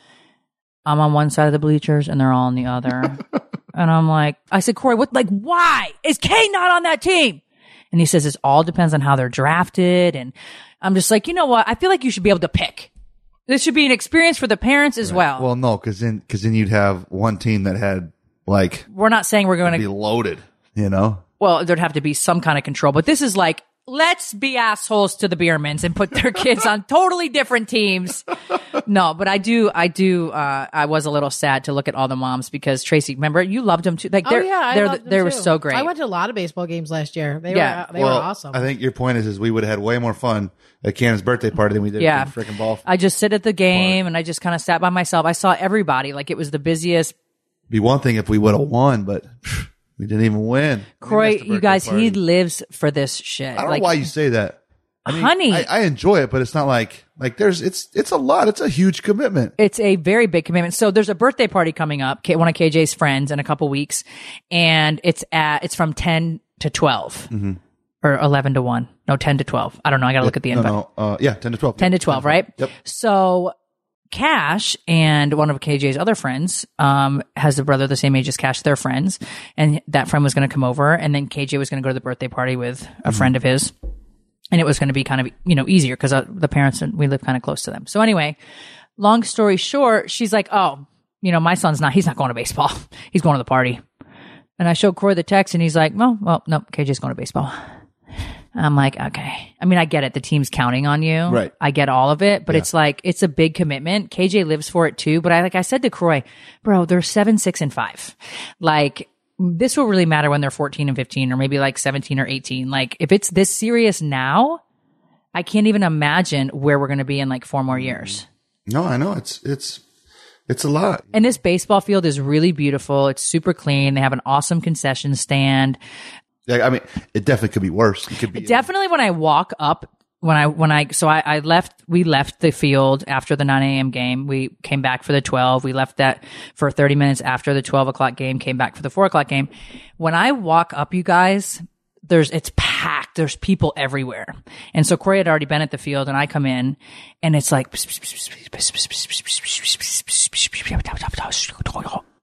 I'm on one side of the bleachers and they're all on the other. and I'm like, I said, Kroy, what, like, why is Kane not on that team? And he says, it all depends on how they're drafted. And I'm just like, you know what? I feel like you should be able to pick. This should be an experience for the parents as well. well, no, because then because then you'd have one team that had like We're not saying we're going to be to, loaded. You know, well, there'd have to be some kind of control, but this is like, let's be assholes to the Biermanns and put their kids on totally different teams. No, but I do, I do, uh, I was a little sad to look at all the moms because Tracy, remember you loved them too. Like Oh they're, yeah, I they're, loved them they were too. so great. I went to a lot of baseball games last year. They Yeah. were they well, were awesome. I think your point is is we would have had way more fun at Kannon's birthday party than we did yeah. at the freaking ball. I just sit at the game and I just kind of sat by myself. I saw everybody. Like it was the busiest. Be one thing if we would have won, but we didn't even win. We Kroy, you birthday guys, he lives for this shit. I don't like, know why you say that. I mean, Honey. I, I enjoy it, but it's not like like there's it's it's a lot. It's a huge commitment. It's a very big commitment. So there's a birthday party coming up, one of KJ's friends in a couple weeks, and it's at it's from ten to 12 or eleven to one. No, ten to twelve. I don't know. I got to look at the No, invite. no, uh, yeah, ten to twelve. 10 to 12, right? Yep. So Kash and one of KJ's other friends um, has a brother the same age as Kash. They're friends, and that friend was going to come over, and then KJ was going to go to the birthday party with a friend of his, and it was going to be kind of you know easier because uh, the parents and we live kind of close to them. So anyway, long story short, she's like, "Oh, you know, my son's not, he's not going to baseball. He's going to the party. And I showed Kroy the text and he's like, well, well, no, KJ's going to baseball. I'm like, okay. I mean, I get it. The team's counting on you. Right. I get all of it, but it's like, it's a big commitment. KJ lives for it too. But I, like I said to Kroy, bro, they're seven, six, and five. Like, this will really matter when they're 14 and 15 or maybe like 17 or 18. Like, if it's this serious now, I can't even imagine where we're going to be in like four more mm-hmm. years. No, I know it's it's it's a lot. And this baseball field is really beautiful. It's super clean. They have an awesome concession stand. Yeah, I mean, it definitely could be worse. It could be Definitely when I walk up, when I, when I, so I, I left, we left the field after the 9 a.m. game. We came back for the 12. We left that for 30 minutes after the 12 o'clock game, came back for the 4 o'clock game. When I walk up, you guys, there's, it's packed. There's people everywhere. And so Kroy had already been at the field and I come in and it's like,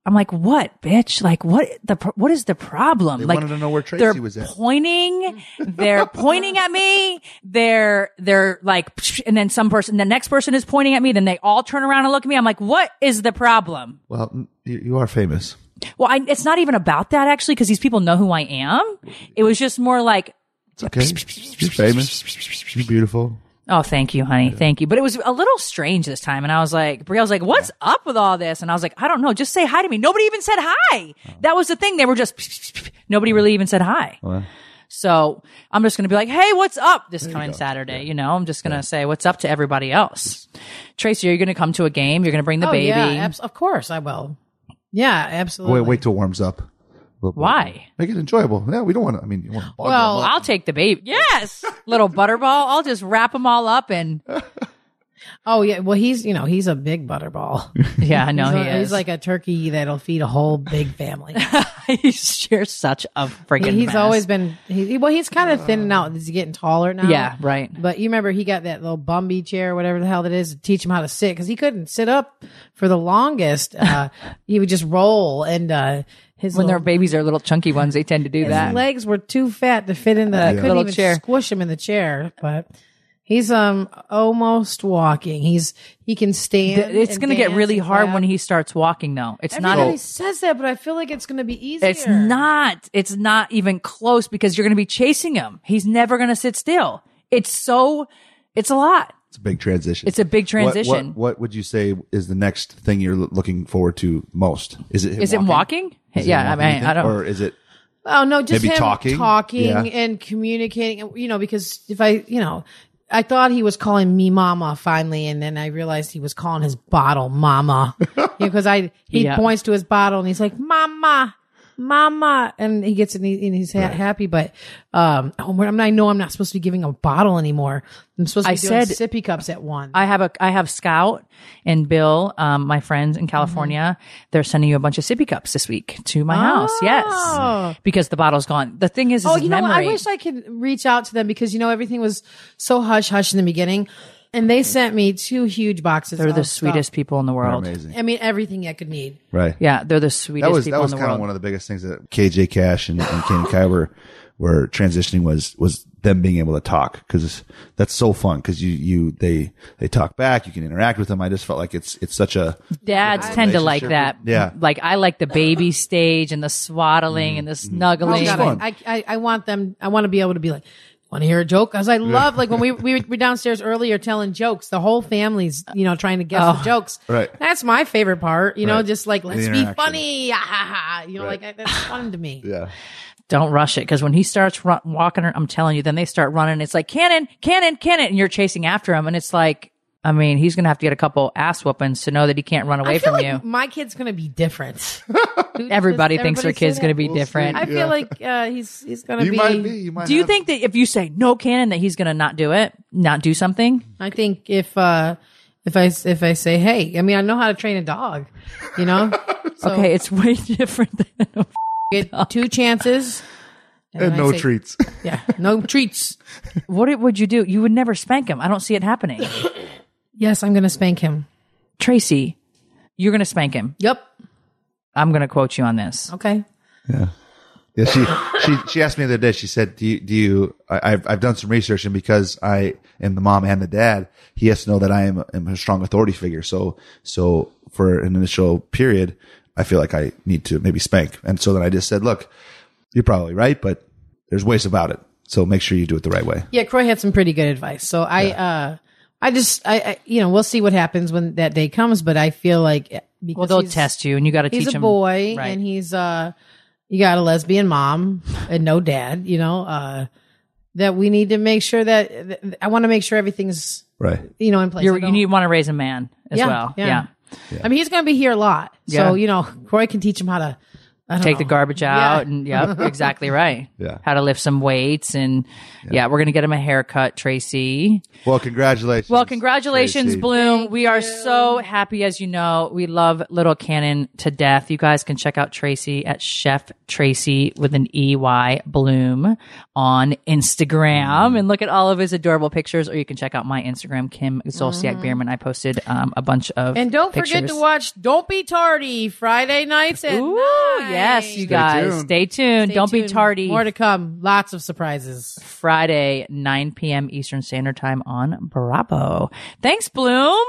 I'm like, what, bitch? Like, what the what is the problem? They like, wanted to know where Tracy they're was at. Pointing, they're pointing at me. They're they're like, and then some person, the next person is pointing at me. Then they all turn around and look at me. I'm like, what is the problem? Well, you, you are famous. Well, I, it's not even about that actually, because these people know who I am. It was just more like, It's okay. You're famous. You're beautiful. Oh, thank you, honey. Thank you. But it was a little strange this time. And I was like, Brielle was like, what's up with all this? And I was like, I don't know. Just say hi to me. Nobody even said hi. Oh. That was the thing. They were just, nobody really even said hi. So I'm just going to be like, Hey, what's up this coming Saturday? You know, I'm just going to say what's up to everybody else. Tracy, are you going to come to a game? You're going to bring the oh baby. yeah, abs- of course I will. Yeah, absolutely. Wait, wait till it warms up. A little bit. Why? Make it enjoyable. Yeah, we don't want to. I mean, you want to Well, them up. I'll take the baby. Yes. Little butterball. I'll just wrap them all up and Oh yeah, well he's you know he's a big butterball. yeah, I know he's, he a- is. he's like a turkey that'll feed a whole big family. he shares such a freaking he's mess. always been he, well he's kind of thinning out. He's getting taller now. Yeah, right. But you remember he got that little Bumbo chair, whatever the hell that is, to teach him how to sit because he couldn't sit up for the longest. Uh, he would just roll and uh, his when their babies are little chunky ones, they tend to do his that. His legs were too fat to fit in the. I couldn't Little even chair. squish him in the chair, but. He's um almost walking. He's he can stand. it's going to get really hard clap. when he starts walking, though. It's Everybody not. says that, but I feel like it's going to be easier. It's not. It's not even close because you're going to be chasing him. He's never going to sit still. It's so. It's a lot. It's a big transition. It's a big What- what- transition. What, would you say is the next thing you're looking forward to most? Is it him Is it walking? Is it yeah, him I mean, think? I don't. Or is it? Oh no, just Maybe him talking? talking, Yeah. and communicating. You know, because if I, you know, I thought he was calling me mama finally, and then I realized he was calling his bottle mama. Because I he Yeah. points to his bottle and he's like mama. Mama, and he gets it, and, he's ha- happy. But um, oh, I'm, I know I'm not supposed to be giving a bottle anymore. I'm supposed to I be doing said- sippy cups at one. I have a I have Scout and Bill, um, my friends in California. They're sending you a bunch of sippy cups this week to my house. Oh. Yes, because the bottle's gone. The thing is, is Oh, you know memory. I wish I could reach out to them because you know everything was so hush hush in the beginning, and they sent me two huge boxes. they're the of sweetest stuff. people in the world. Amazing. I mean, everything I could need. Right. Yeah, they're the sweetest That was people that was in the kind world. of one of the biggest things that KJ Kash and, and Kenny Kai were were transitioning was was them being able to talk because that's so fun because you you they they talk back you can interact with them. I just felt like it's it's such a Dads tend to like that. relationship. Yeah. like I like the baby stage and the swaddling and the mm-hmm. snuggling. Oh, God, I, I, I want them. I want to be able to be like, want to hear a joke? Because I love like when we we were downstairs earlier telling jokes. The whole family's you know trying to guess the jokes. Right. That's my favorite part. You know, Right. just like let's be funny. Ah, ha, ha. You know, Right. like that's fun to me. yeah. Don't rush it because when he starts run, walking, I'm telling you, then they start running. It's like Kannon, Kannon, Kannon, and you're chasing after him, and it's like, I mean, he's gonna have to get a couple ass whoopings to know that he can't run away I feel from like you. my kid's gonna be different. Everybody Does thinks their kid's gonna be We'll different. see. I feel like uh, he's he's gonna You be. might be. You might. Do you have- think that if you say no Kannon, that he's gonna not do it, not do something? I think if uh if I if I say hey, I mean I know how to train a dog, you know. So okay, it's way different than get two chances. And then I no say- treats. Yeah, no treats. what would you do? You would never spank him. I don't see it happening. Yes, I'm gonna spank him. Tracy, you're gonna spank him. Yep. I'm gonna quote you on this. Okay. Yeah. Yeah, she she she asked me the other day. She said, "Do you do you?" I, I've I've done some research, and because I am the mom and the dad, he has to know that I am, am a strong authority figure. So so for an initial period, I feel like I need to maybe spank. And so then I just said, look, you're probably right, but there's ways about it. So make sure you do it the right way. Yeah, Kroy had some pretty good advice. So I, uh, I just, I, I, you know, we'll see what happens when that day comes. But I feel like eh, because Well, they'll test you, and you got to teach him. He's teach a boy, right. and he's uh, you got a lesbian mom and no dad. You know, uh, that we need to make sure that that- I want to make sure everything's Right. you know in place. You're, I you need want to raise a man as Yeah, well. yeah. Yeah. I mean, he's going to be here a lot, Yeah. so you know, Kroy can teach him how to I don't Take the know. garbage Yeah. out, and yep, exactly right. Yeah. How to lift some weights, and yeah, we're gonna get him a haircut, Tracy. Well, congratulations. Well, congratulations, Tracy. Bloom. we are so happy, as you know. We love Little Kannon to death. You guys can check out Tracy at Chef Tracy with an EY Bloom on Instagram and look at all of his adorable pictures. Or you can check out my Instagram, Kim Zolciak Biermann. I posted um, a bunch of And don't forget to watch Don't Be Tardy Friday nights at Ooh, nine. yes, you guys. tuned. Stay tuned. Stay don't be tardy. More to come. Lots of surprises. Friday, 9 p.m. Eastern Standard Time on Bravo. Thanks, Bloom.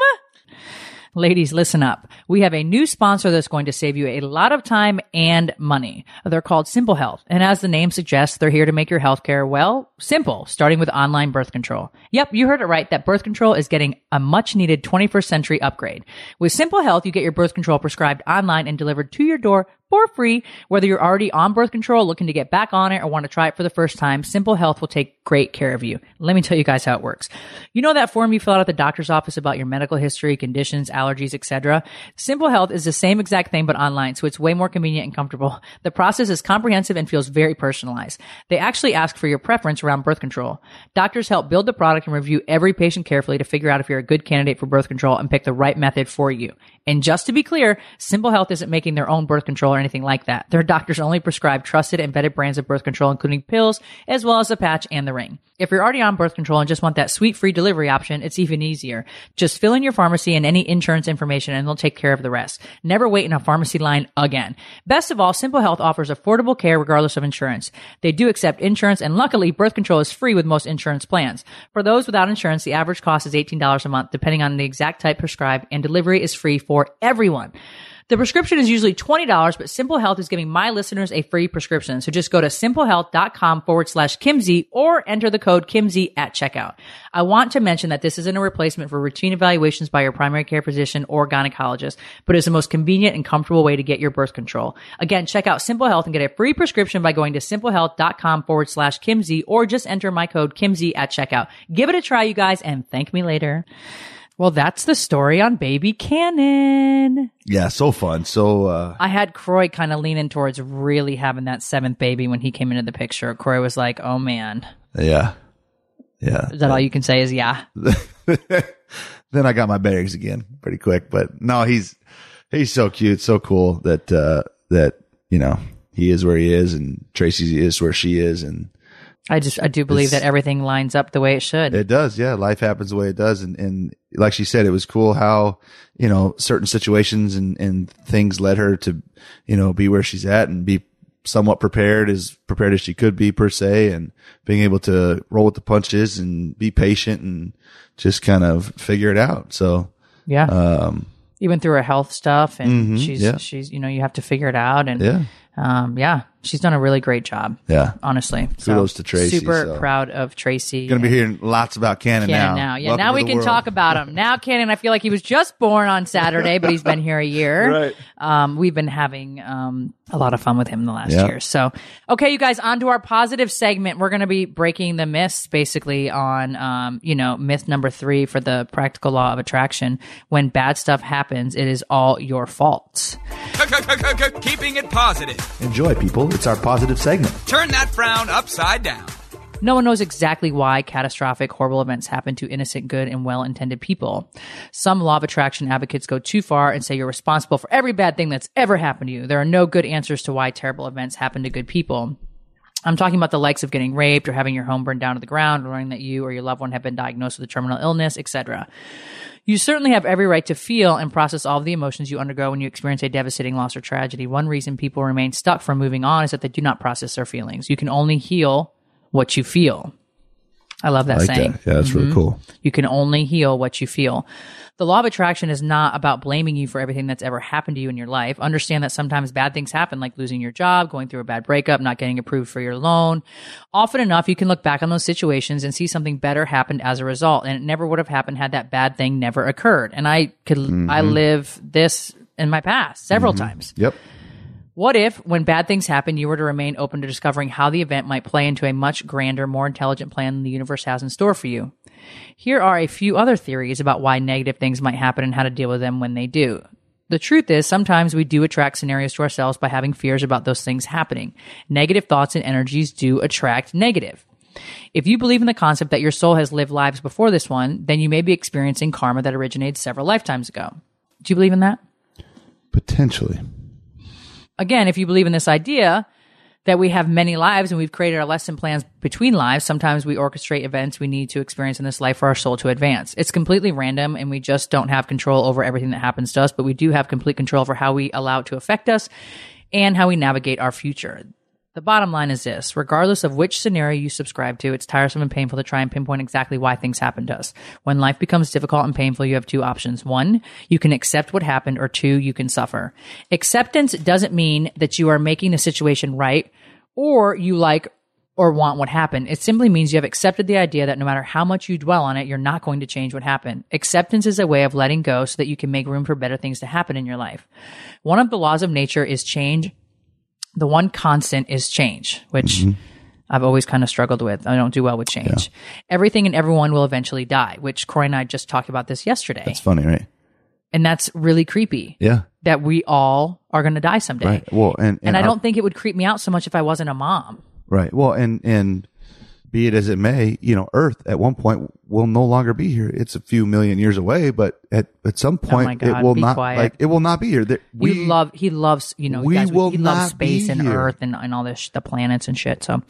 Ladies, listen up. We have a new sponsor that's going to save you a lot of time and money. They're called Simple Health. And as the name suggests, they're here to make your healthcare, well, simple, starting with online birth control. Yep, you heard it right. That birth control is getting a much needed 21st century upgrade. With Simple Health, you get your birth control prescribed online and delivered to your door for free. Whether you're already on birth control, looking to get back on it, or want to try it for the first time, Simple Health will take great care of you. Let me tell you guys how it works. You know that form you fill out at the doctor's office about your medical history, conditions, allergies, etc. Simple Health is the same exact thing but online, so it's way more convenient and comfortable. The process is comprehensive and feels very personalized. They actually ask for your preference around birth control. Doctors help build the product and review every patient carefully to figure out if you're a good candidate for birth control and pick the right method for you. And just to be clear, Simple Health isn't making their own birth control anything like that. Their doctors only prescribe trusted and vetted brands of birth control, including pills, as well as the patch and the ring. If you're already on birth control and just want that sweet free delivery option, it's even easier. Just fill in your pharmacy and any insurance information and they'll take care of the rest. Never wait in a pharmacy line again. Best of all, Simple Health offers affordable care regardless of insurance. They do accept insurance and luckily birth control is free with most insurance plans. For those without insurance, the average cost is $18 a month depending on the exact type prescribed and delivery is free for everyone. The prescription is usually $20, but Simple Health is giving my listeners a free prescription. So just go to simplehealth.com forward slash KimZ or enter the code KimZ at checkout. I want to mention that this isn't a replacement for routine evaluations by your primary care physician or gynecologist, but is the most convenient and comfortable way to get your birth control. Again, check out Simple Health and get a free prescription by going to simplehealth.com forward slash KimZ or just enter my code KimZ at checkout. Give it a try, you guys, and thank me later. Well, that's the story on Baby Kannon. Yeah, so fun. So uh I had Kroy kind of leaning towards really having that seventh baby when he came into the picture. Kroy was like, "Oh man." yeah. Yeah. Is that all you can say? Is yeah. then I got my bearings again pretty quick. But no, he's he's so cute, so cool that uh that, you know, he is where he is and Tracy is where she is and I just I do believe It's- that everything lines up the way it should. It does, yeah. Life happens the way it does, and and like she said, it was cool how you know certain situations and and things led her to you know be where she's at and be somewhat prepared as prepared as she could be per se, and being able to roll with the punches and be patient and just kind of figure it out. So yeah. um, Even through her health stuff and Mhm, she's yeah. she's you know, you have to figure it out and yeah, um yeah, she's done a really great job. yeah. Honestly. So, Kudos to Tracy, Super so. proud of Tracy. Going to be hearing lots about Kannon, Kannon now. now. Yeah, Welcome now we can world. talk about him. Now Kannon, I feel like he was just born on Saturday, but he's been here a year. Right. Um, we've been having um, a lot of fun with him the last Yeah. year. So, okay, you guys, on to our positive segment. We're going to be breaking the myths basically on, um, you know, myth number three for the practical law of attraction. When bad stuff happens, it is all your fault. Keeping it positive. Enjoy, people. It's our positive segment. Turn that frown upside down. No one knows exactly why catastrophic, horrible events happen to innocent, good, and well intended people. Some law of attraction advocates go too far and say you're responsible for every bad thing that's ever happened to you. There are no good answers to why terrible events happen to good people. I'm talking about the likes of getting raped or having your home burned down to the ground, or learning that you or your loved one have been diagnosed with a terminal illness, etc. You certainly have every right to feel and process all of the emotions you undergo when you experience a devastating loss or tragedy. One reason people remain stuck from moving on is that they do not process their feelings. You can only heal what you feel. I love that I like saying. that. Yeah, that's really Mhm. cool. You can only heal what you feel. The law of attraction is not about blaming you for everything that's ever happened to you in your life. Understand that sometimes bad things happen, like losing your job, going through a bad breakup, not getting approved for your loan. Often enough, you can look back on those situations and see something better happened as a result. And it never would have happened had that bad thing never occurred. And I could, I Mhm. live this in my past several Mhm. times. Yep. What if, when bad things happen, you were to remain open to discovering how the event might play into a much grander, more intelligent plan the universe has in store for you? Here are a few other theories about why negative things might happen and how to deal with them when they do. The truth is, sometimes we do attract scenarios to ourselves by having fears about those things happening. Negative thoughts and energies do attract negative. If you believe in the concept that your soul has lived lives before this one, then you may be experiencing karma that originated several lifetimes ago. Do you believe in that? Potentially. Again, if you believe in this idea that we have many lives and we've created our lesson plans between lives, sometimes we orchestrate events we need to experience in this life for our soul to advance. It's completely random and we just don't have control over everything that happens to us, but we do have complete control over how we allow it to affect us and how we navigate our future. The bottom line is this regardless of which scenario you subscribe to, it's tiresome and painful to try and pinpoint exactly why things happen to us. When life becomes difficult and painful, you have two options. One, you can accept what happened, or two, you can suffer. Acceptance doesn't mean that you are making the situation right or you like or want what happened. It simply means you have accepted the idea that no matter how much you dwell on it, you're not going to change what happened. Acceptance is a way of letting go so that you can make room for better things to happen in your life. One of the laws of nature is change the one constant is change, which mm-hmm. I've always kind of struggled with. I don't do well with change. Everything and everyone will eventually die, which Kroy and I just talked about this yesterday. That's funny, right? and that's really creepy Yeah. that we all are going to die someday. Right. Well, and And, I our- don't think it would creep me out so much if I wasn't a mom. Right. Well, and and be it as it may, you know, Earth at one point will no longer be here. It's a few million years away, but at at some oh point Oh God, it will not quiet. like it will not be here. There, We we love, he loves, you know, we guys, will he loves space and here. Earth and, and all this, the planets and shit. So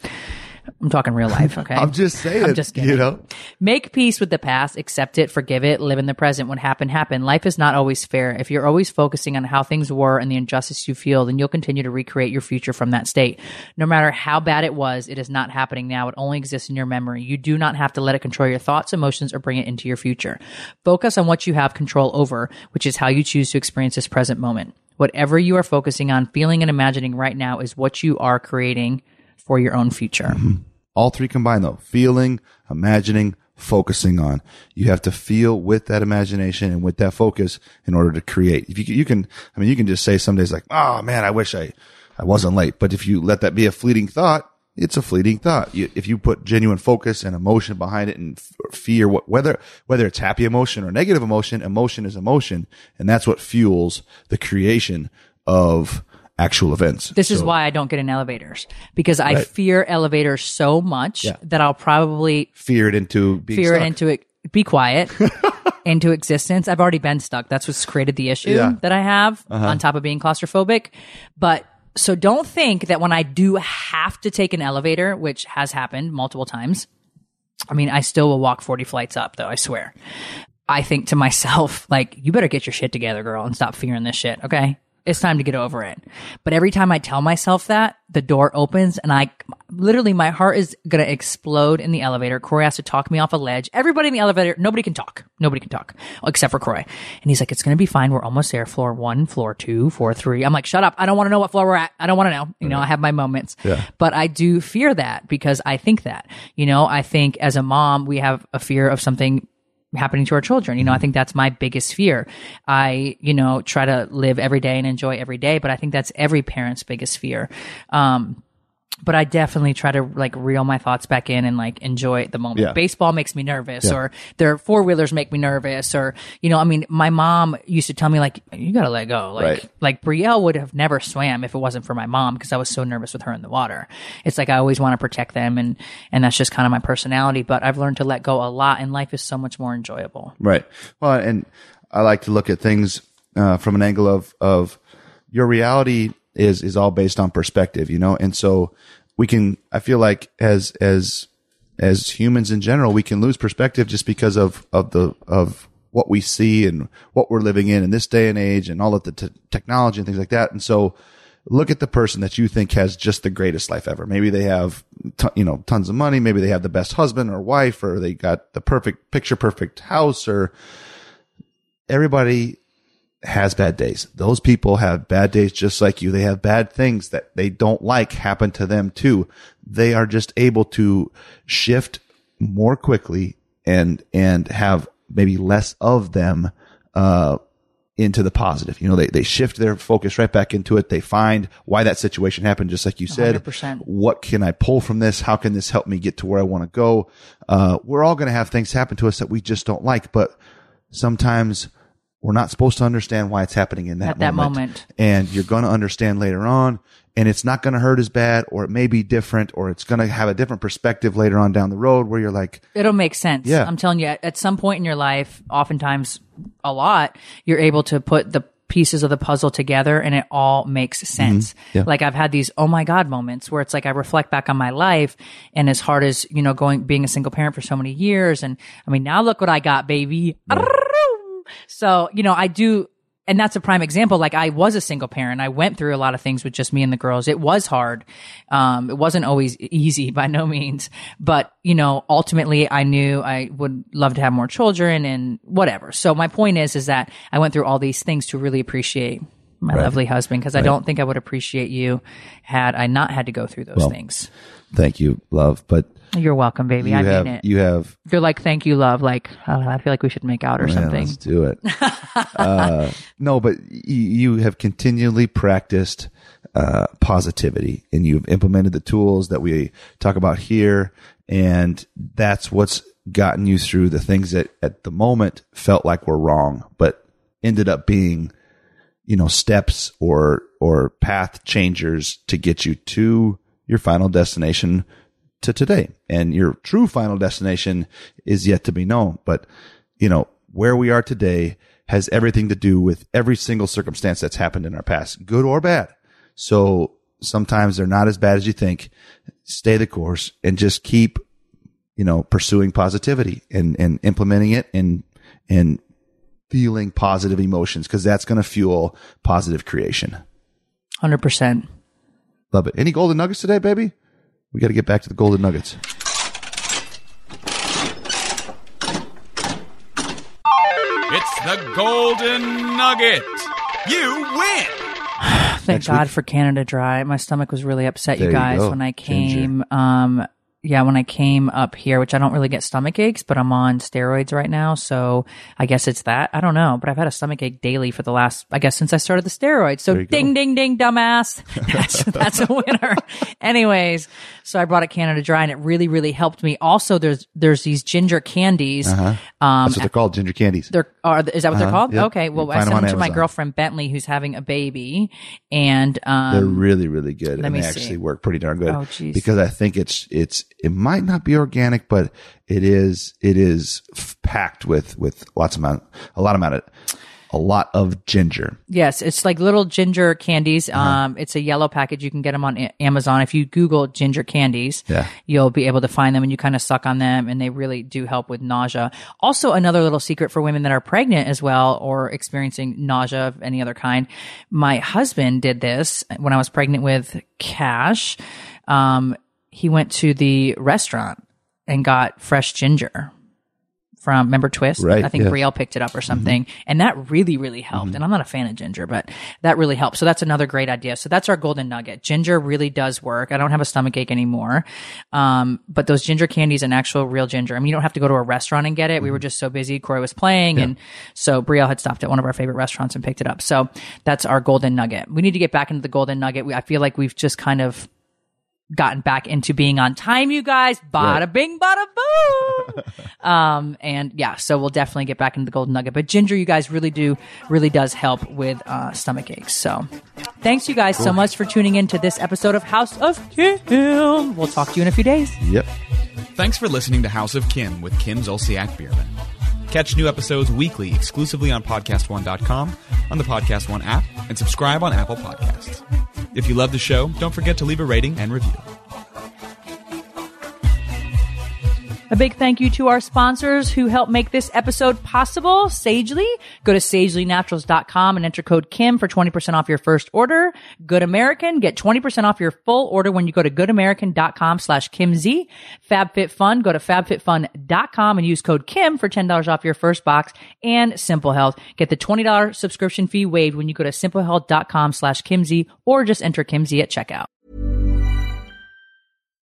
I'm talking real life. Okay. I'm just saying. I'm just kidding. You know. Make peace with the past, accept it, forgive it, live in the present. What happened, happened. Life is not always fair. If you're always focusing on how things were and the injustice you feel, then you'll continue to recreate your future from that state. No matter how bad it was, it is not happening now. It only exists in your memory. You do not have to let it control your thoughts, emotions, or bring it into your future. Focus on what you have control over, which is how you choose to experience this present moment. Whatever you are focusing on, feeling, and imagining right now is what you are creating for your own future. Mm-hmm. All three combined though. Feeling, imagining, focusing on. You have to feel with that imagination and with that focus in order to create. If you, you can, I mean, you can just say some days like, oh man, I wish I, I wasn't late. But if you let that be a fleeting thought, it's a fleeting thought. You, if you put genuine focus and emotion behind it and f- fear, what, whether, whether it's happy emotion or negative emotion, emotion is emotion. And that's what fuels the creation of actual events. This is why I don't get in elevators because I Right. fear elevators so much Yeah. that I'll probably fear it into being fear it into it. Be quiet. into existence. I've already been stuck. That's what's created the issue Yeah. that I have Uh-huh. on top of being claustrophobic. But so don't think that when I do have to take an elevator, which has happened multiple times, I mean, I still will walk 40 flights up though, I swear. I think to myself, like, you better get your shit together, girl, and stop fearing this shit, okay? It's time to get over it. But every time I tell myself that, the door opens and I literally, my heart is going to explode in the elevator. Kroy has to talk me off a ledge. Everybody in the elevator, nobody can talk. Nobody can talk except for Kroy. And he's like, it's going to be fine. We're almost there. Floor one, floor two, floor three. I'm like, shut up. I don't want to know what floor we're at. I don't want to know. You know, I have my moments. Yeah. But I do fear that because I think that, you know, I think as a mom, we have a fear of something happening to our children. You know, I think that's my biggest fear. I, you know, try to live every day and enjoy every day, but I think that's every parent's biggest fear. Um, but I definitely try to like reel my thoughts back in and like enjoy the moment. Yeah. Baseball makes me nervous, Yeah. or their four wheelers make me nervous, or you know, I mean, my mom used to tell me like, "You gotta let go." Like, Right. like Brielle would have never swam if it wasn't for my mom because I was so nervous with her in the water. It's like I always want to protect them, and and that's just kind of my personality. But I've learned to let go a lot, and life is so much more enjoyable. Right. Well, and I like to look at things uh, from an angle of of your reality is is all based on perspective, you know, and so we can. I feel like as as as humans in general, we can lose perspective just because of of the of what we see and what we're living in in this day and age, and all of the t- technology and things like that. And so, look at the person that you think has just the greatest life ever. Maybe they have, t- you know, tons of money. Maybe they have the best husband or wife, or they got the perfect picture perfect house, or everybody has bad days. Those people have bad days just like you. They have bad things that they don't like happen to them too. They are just able to shift more quickly and, and have maybe less of them, uh, into the positive. You know, they, they shift their focus right back into it. They find why that situation happened, just like you said. 100%. What can I pull from this? How can this help me get to where I want to go? Uh, we're all going to have things happen to us that we just don't like, but sometimes we're not supposed to understand why it's happening in that At that moment. moment. And you're going to understand later on and it's not going to hurt as bad or it may be different or it's going to have a different perspective later on down the road where you're like, It'll make sense. Yeah. I'm telling you, at, at some point in your life, oftentimes a lot, you're able to put the pieces of the puzzle together and it all makes sense. Mm-hmm. Yeah. Like I've had these oh my god moments where it's like I reflect back on my life and as hard as, you know, going being a single parent for so many years and I mean, now look what I got, baby. So, you know, I do and that's a prime example. Like I was a single parent. I went through a lot of things with just me and the girls. It was hard. Um, it wasn't always easy by no means, but you know, ultimately I knew I would love to have more children and whatever. So my point is, is that I went through all these things to really appreciate my lovely husband because I don't think I would appreciate you had I not had to go through those Well, things. thank you, love. But You're welcome, baby. you I have, mean it. you have You're like, thank you, love. Like, I I feel like we should make out or Yeah, something. Let's do it. uh, no, but y- you have continually practiced uh, positivity, and you've implemented the tools that we talk about here, and that's what's gotten you through the things that at the moment felt like were wrong, but ended up being, you know, steps or or path changers to get you to your final destination to today. And your true final destination is yet to be known. But, you know, where we are today has everything to do with every single circumstance that's happened in our past, good or bad. So sometimes they're not as bad as you think. Stay the course and just keep, you know, pursuing positivity and, and implementing it and, and feeling positive emotions because that's going to fuel positive creation. 100%. Love it. Any golden nuggets today, baby? We got to get back to the golden nuggets. It's the Golden Nugget. You win. Thank Next God week. for Canada Dry. My stomach was really upset, There you you guys, go. when I Ginger. came. Um, yeah, when I came up here, which I don't really get stomach aches, but I'm on steroids right now, so I guess it's that. I don't know, but I've had a stomach ache daily for the last, I guess, since I started the steroids. So you go. ding, ding, ding, dumbass. That's, that's a winner. Anyways, so I brought it Canada Dry, and it really, really helped me. Also, there's there's these ginger candies. Um, That's what they're called, ginger candies. they're are is that what they're Uh-huh, called? yep. Okay, well, I sent them them to my girlfriend Bentley, who's having a baby, and um, they're really, really good, and they see. actually work pretty darn good. Oh. Because I think it's it's it might not be organic, but it is it is f- packed with with lots of amount a lot amount of a lot of ginger. Yes, it's like little ginger candies. Uh-huh. Um, it's a yellow package. You can get them on A- Amazon. If you Google ginger candies, Yeah. you'll be able to find them and you kind of suck on them and they really do help with nausea. Also, another little secret for women that are pregnant as well or experiencing nausea of any other kind. My husband did this when I was pregnant with Kash. Um, he went to the restaurant and got fresh ginger from remember Twist. Right, I think yes. Brielle picked it up or mm-hmm. something, and that really really helped. Mm-hmm. And I'm not a fan of ginger, but that really helped. So that's another great idea. So that's our golden nugget. Ginger really does work. I don't have a stomach ache anymore, um, but those ginger candies and actual real ginger. I mean, you don't have to go to a restaurant and get it. We were mm-hmm. just so busy. Kroy was playing, and so Brielle had stopped at one of our favorite restaurants and picked it up. So that's our golden nugget. We need to get back into the golden nugget. We, I feel like we've just kind of gotten back into being on time, you guys. Bada Right. bing, bada boom. um, and yeah, so we'll definitely get back into the golden nugget. But ginger, you guys really do, really does help with uh, stomach aches. So thanks, you guys, so much for tuning in to this episode of House of Kim. We'll talk to you in a few days. Yep. Thanks for listening to House of Kim with Kim Zolciak Biermann. Catch new episodes weekly exclusively on PodcastOne.com, on the Podcast One app, and subscribe on Apple Podcasts. If you love the show, don't forget to leave a rating and review. A big thank you to our sponsors who help make this episode possible. Sagely. Go to sagelynaturals.com and enter code Kim for 20% off your first order. Good American. Get 20% off your full order when you go to goodamerican.com slash KimZ. FabFitFun. Go to fabfitfun.com and use code Kim for $10 off your first box. And Simple Health. Get the $20 subscription fee waived when you go to simplehealth.com slash KimZ or just enter KimZ at checkout.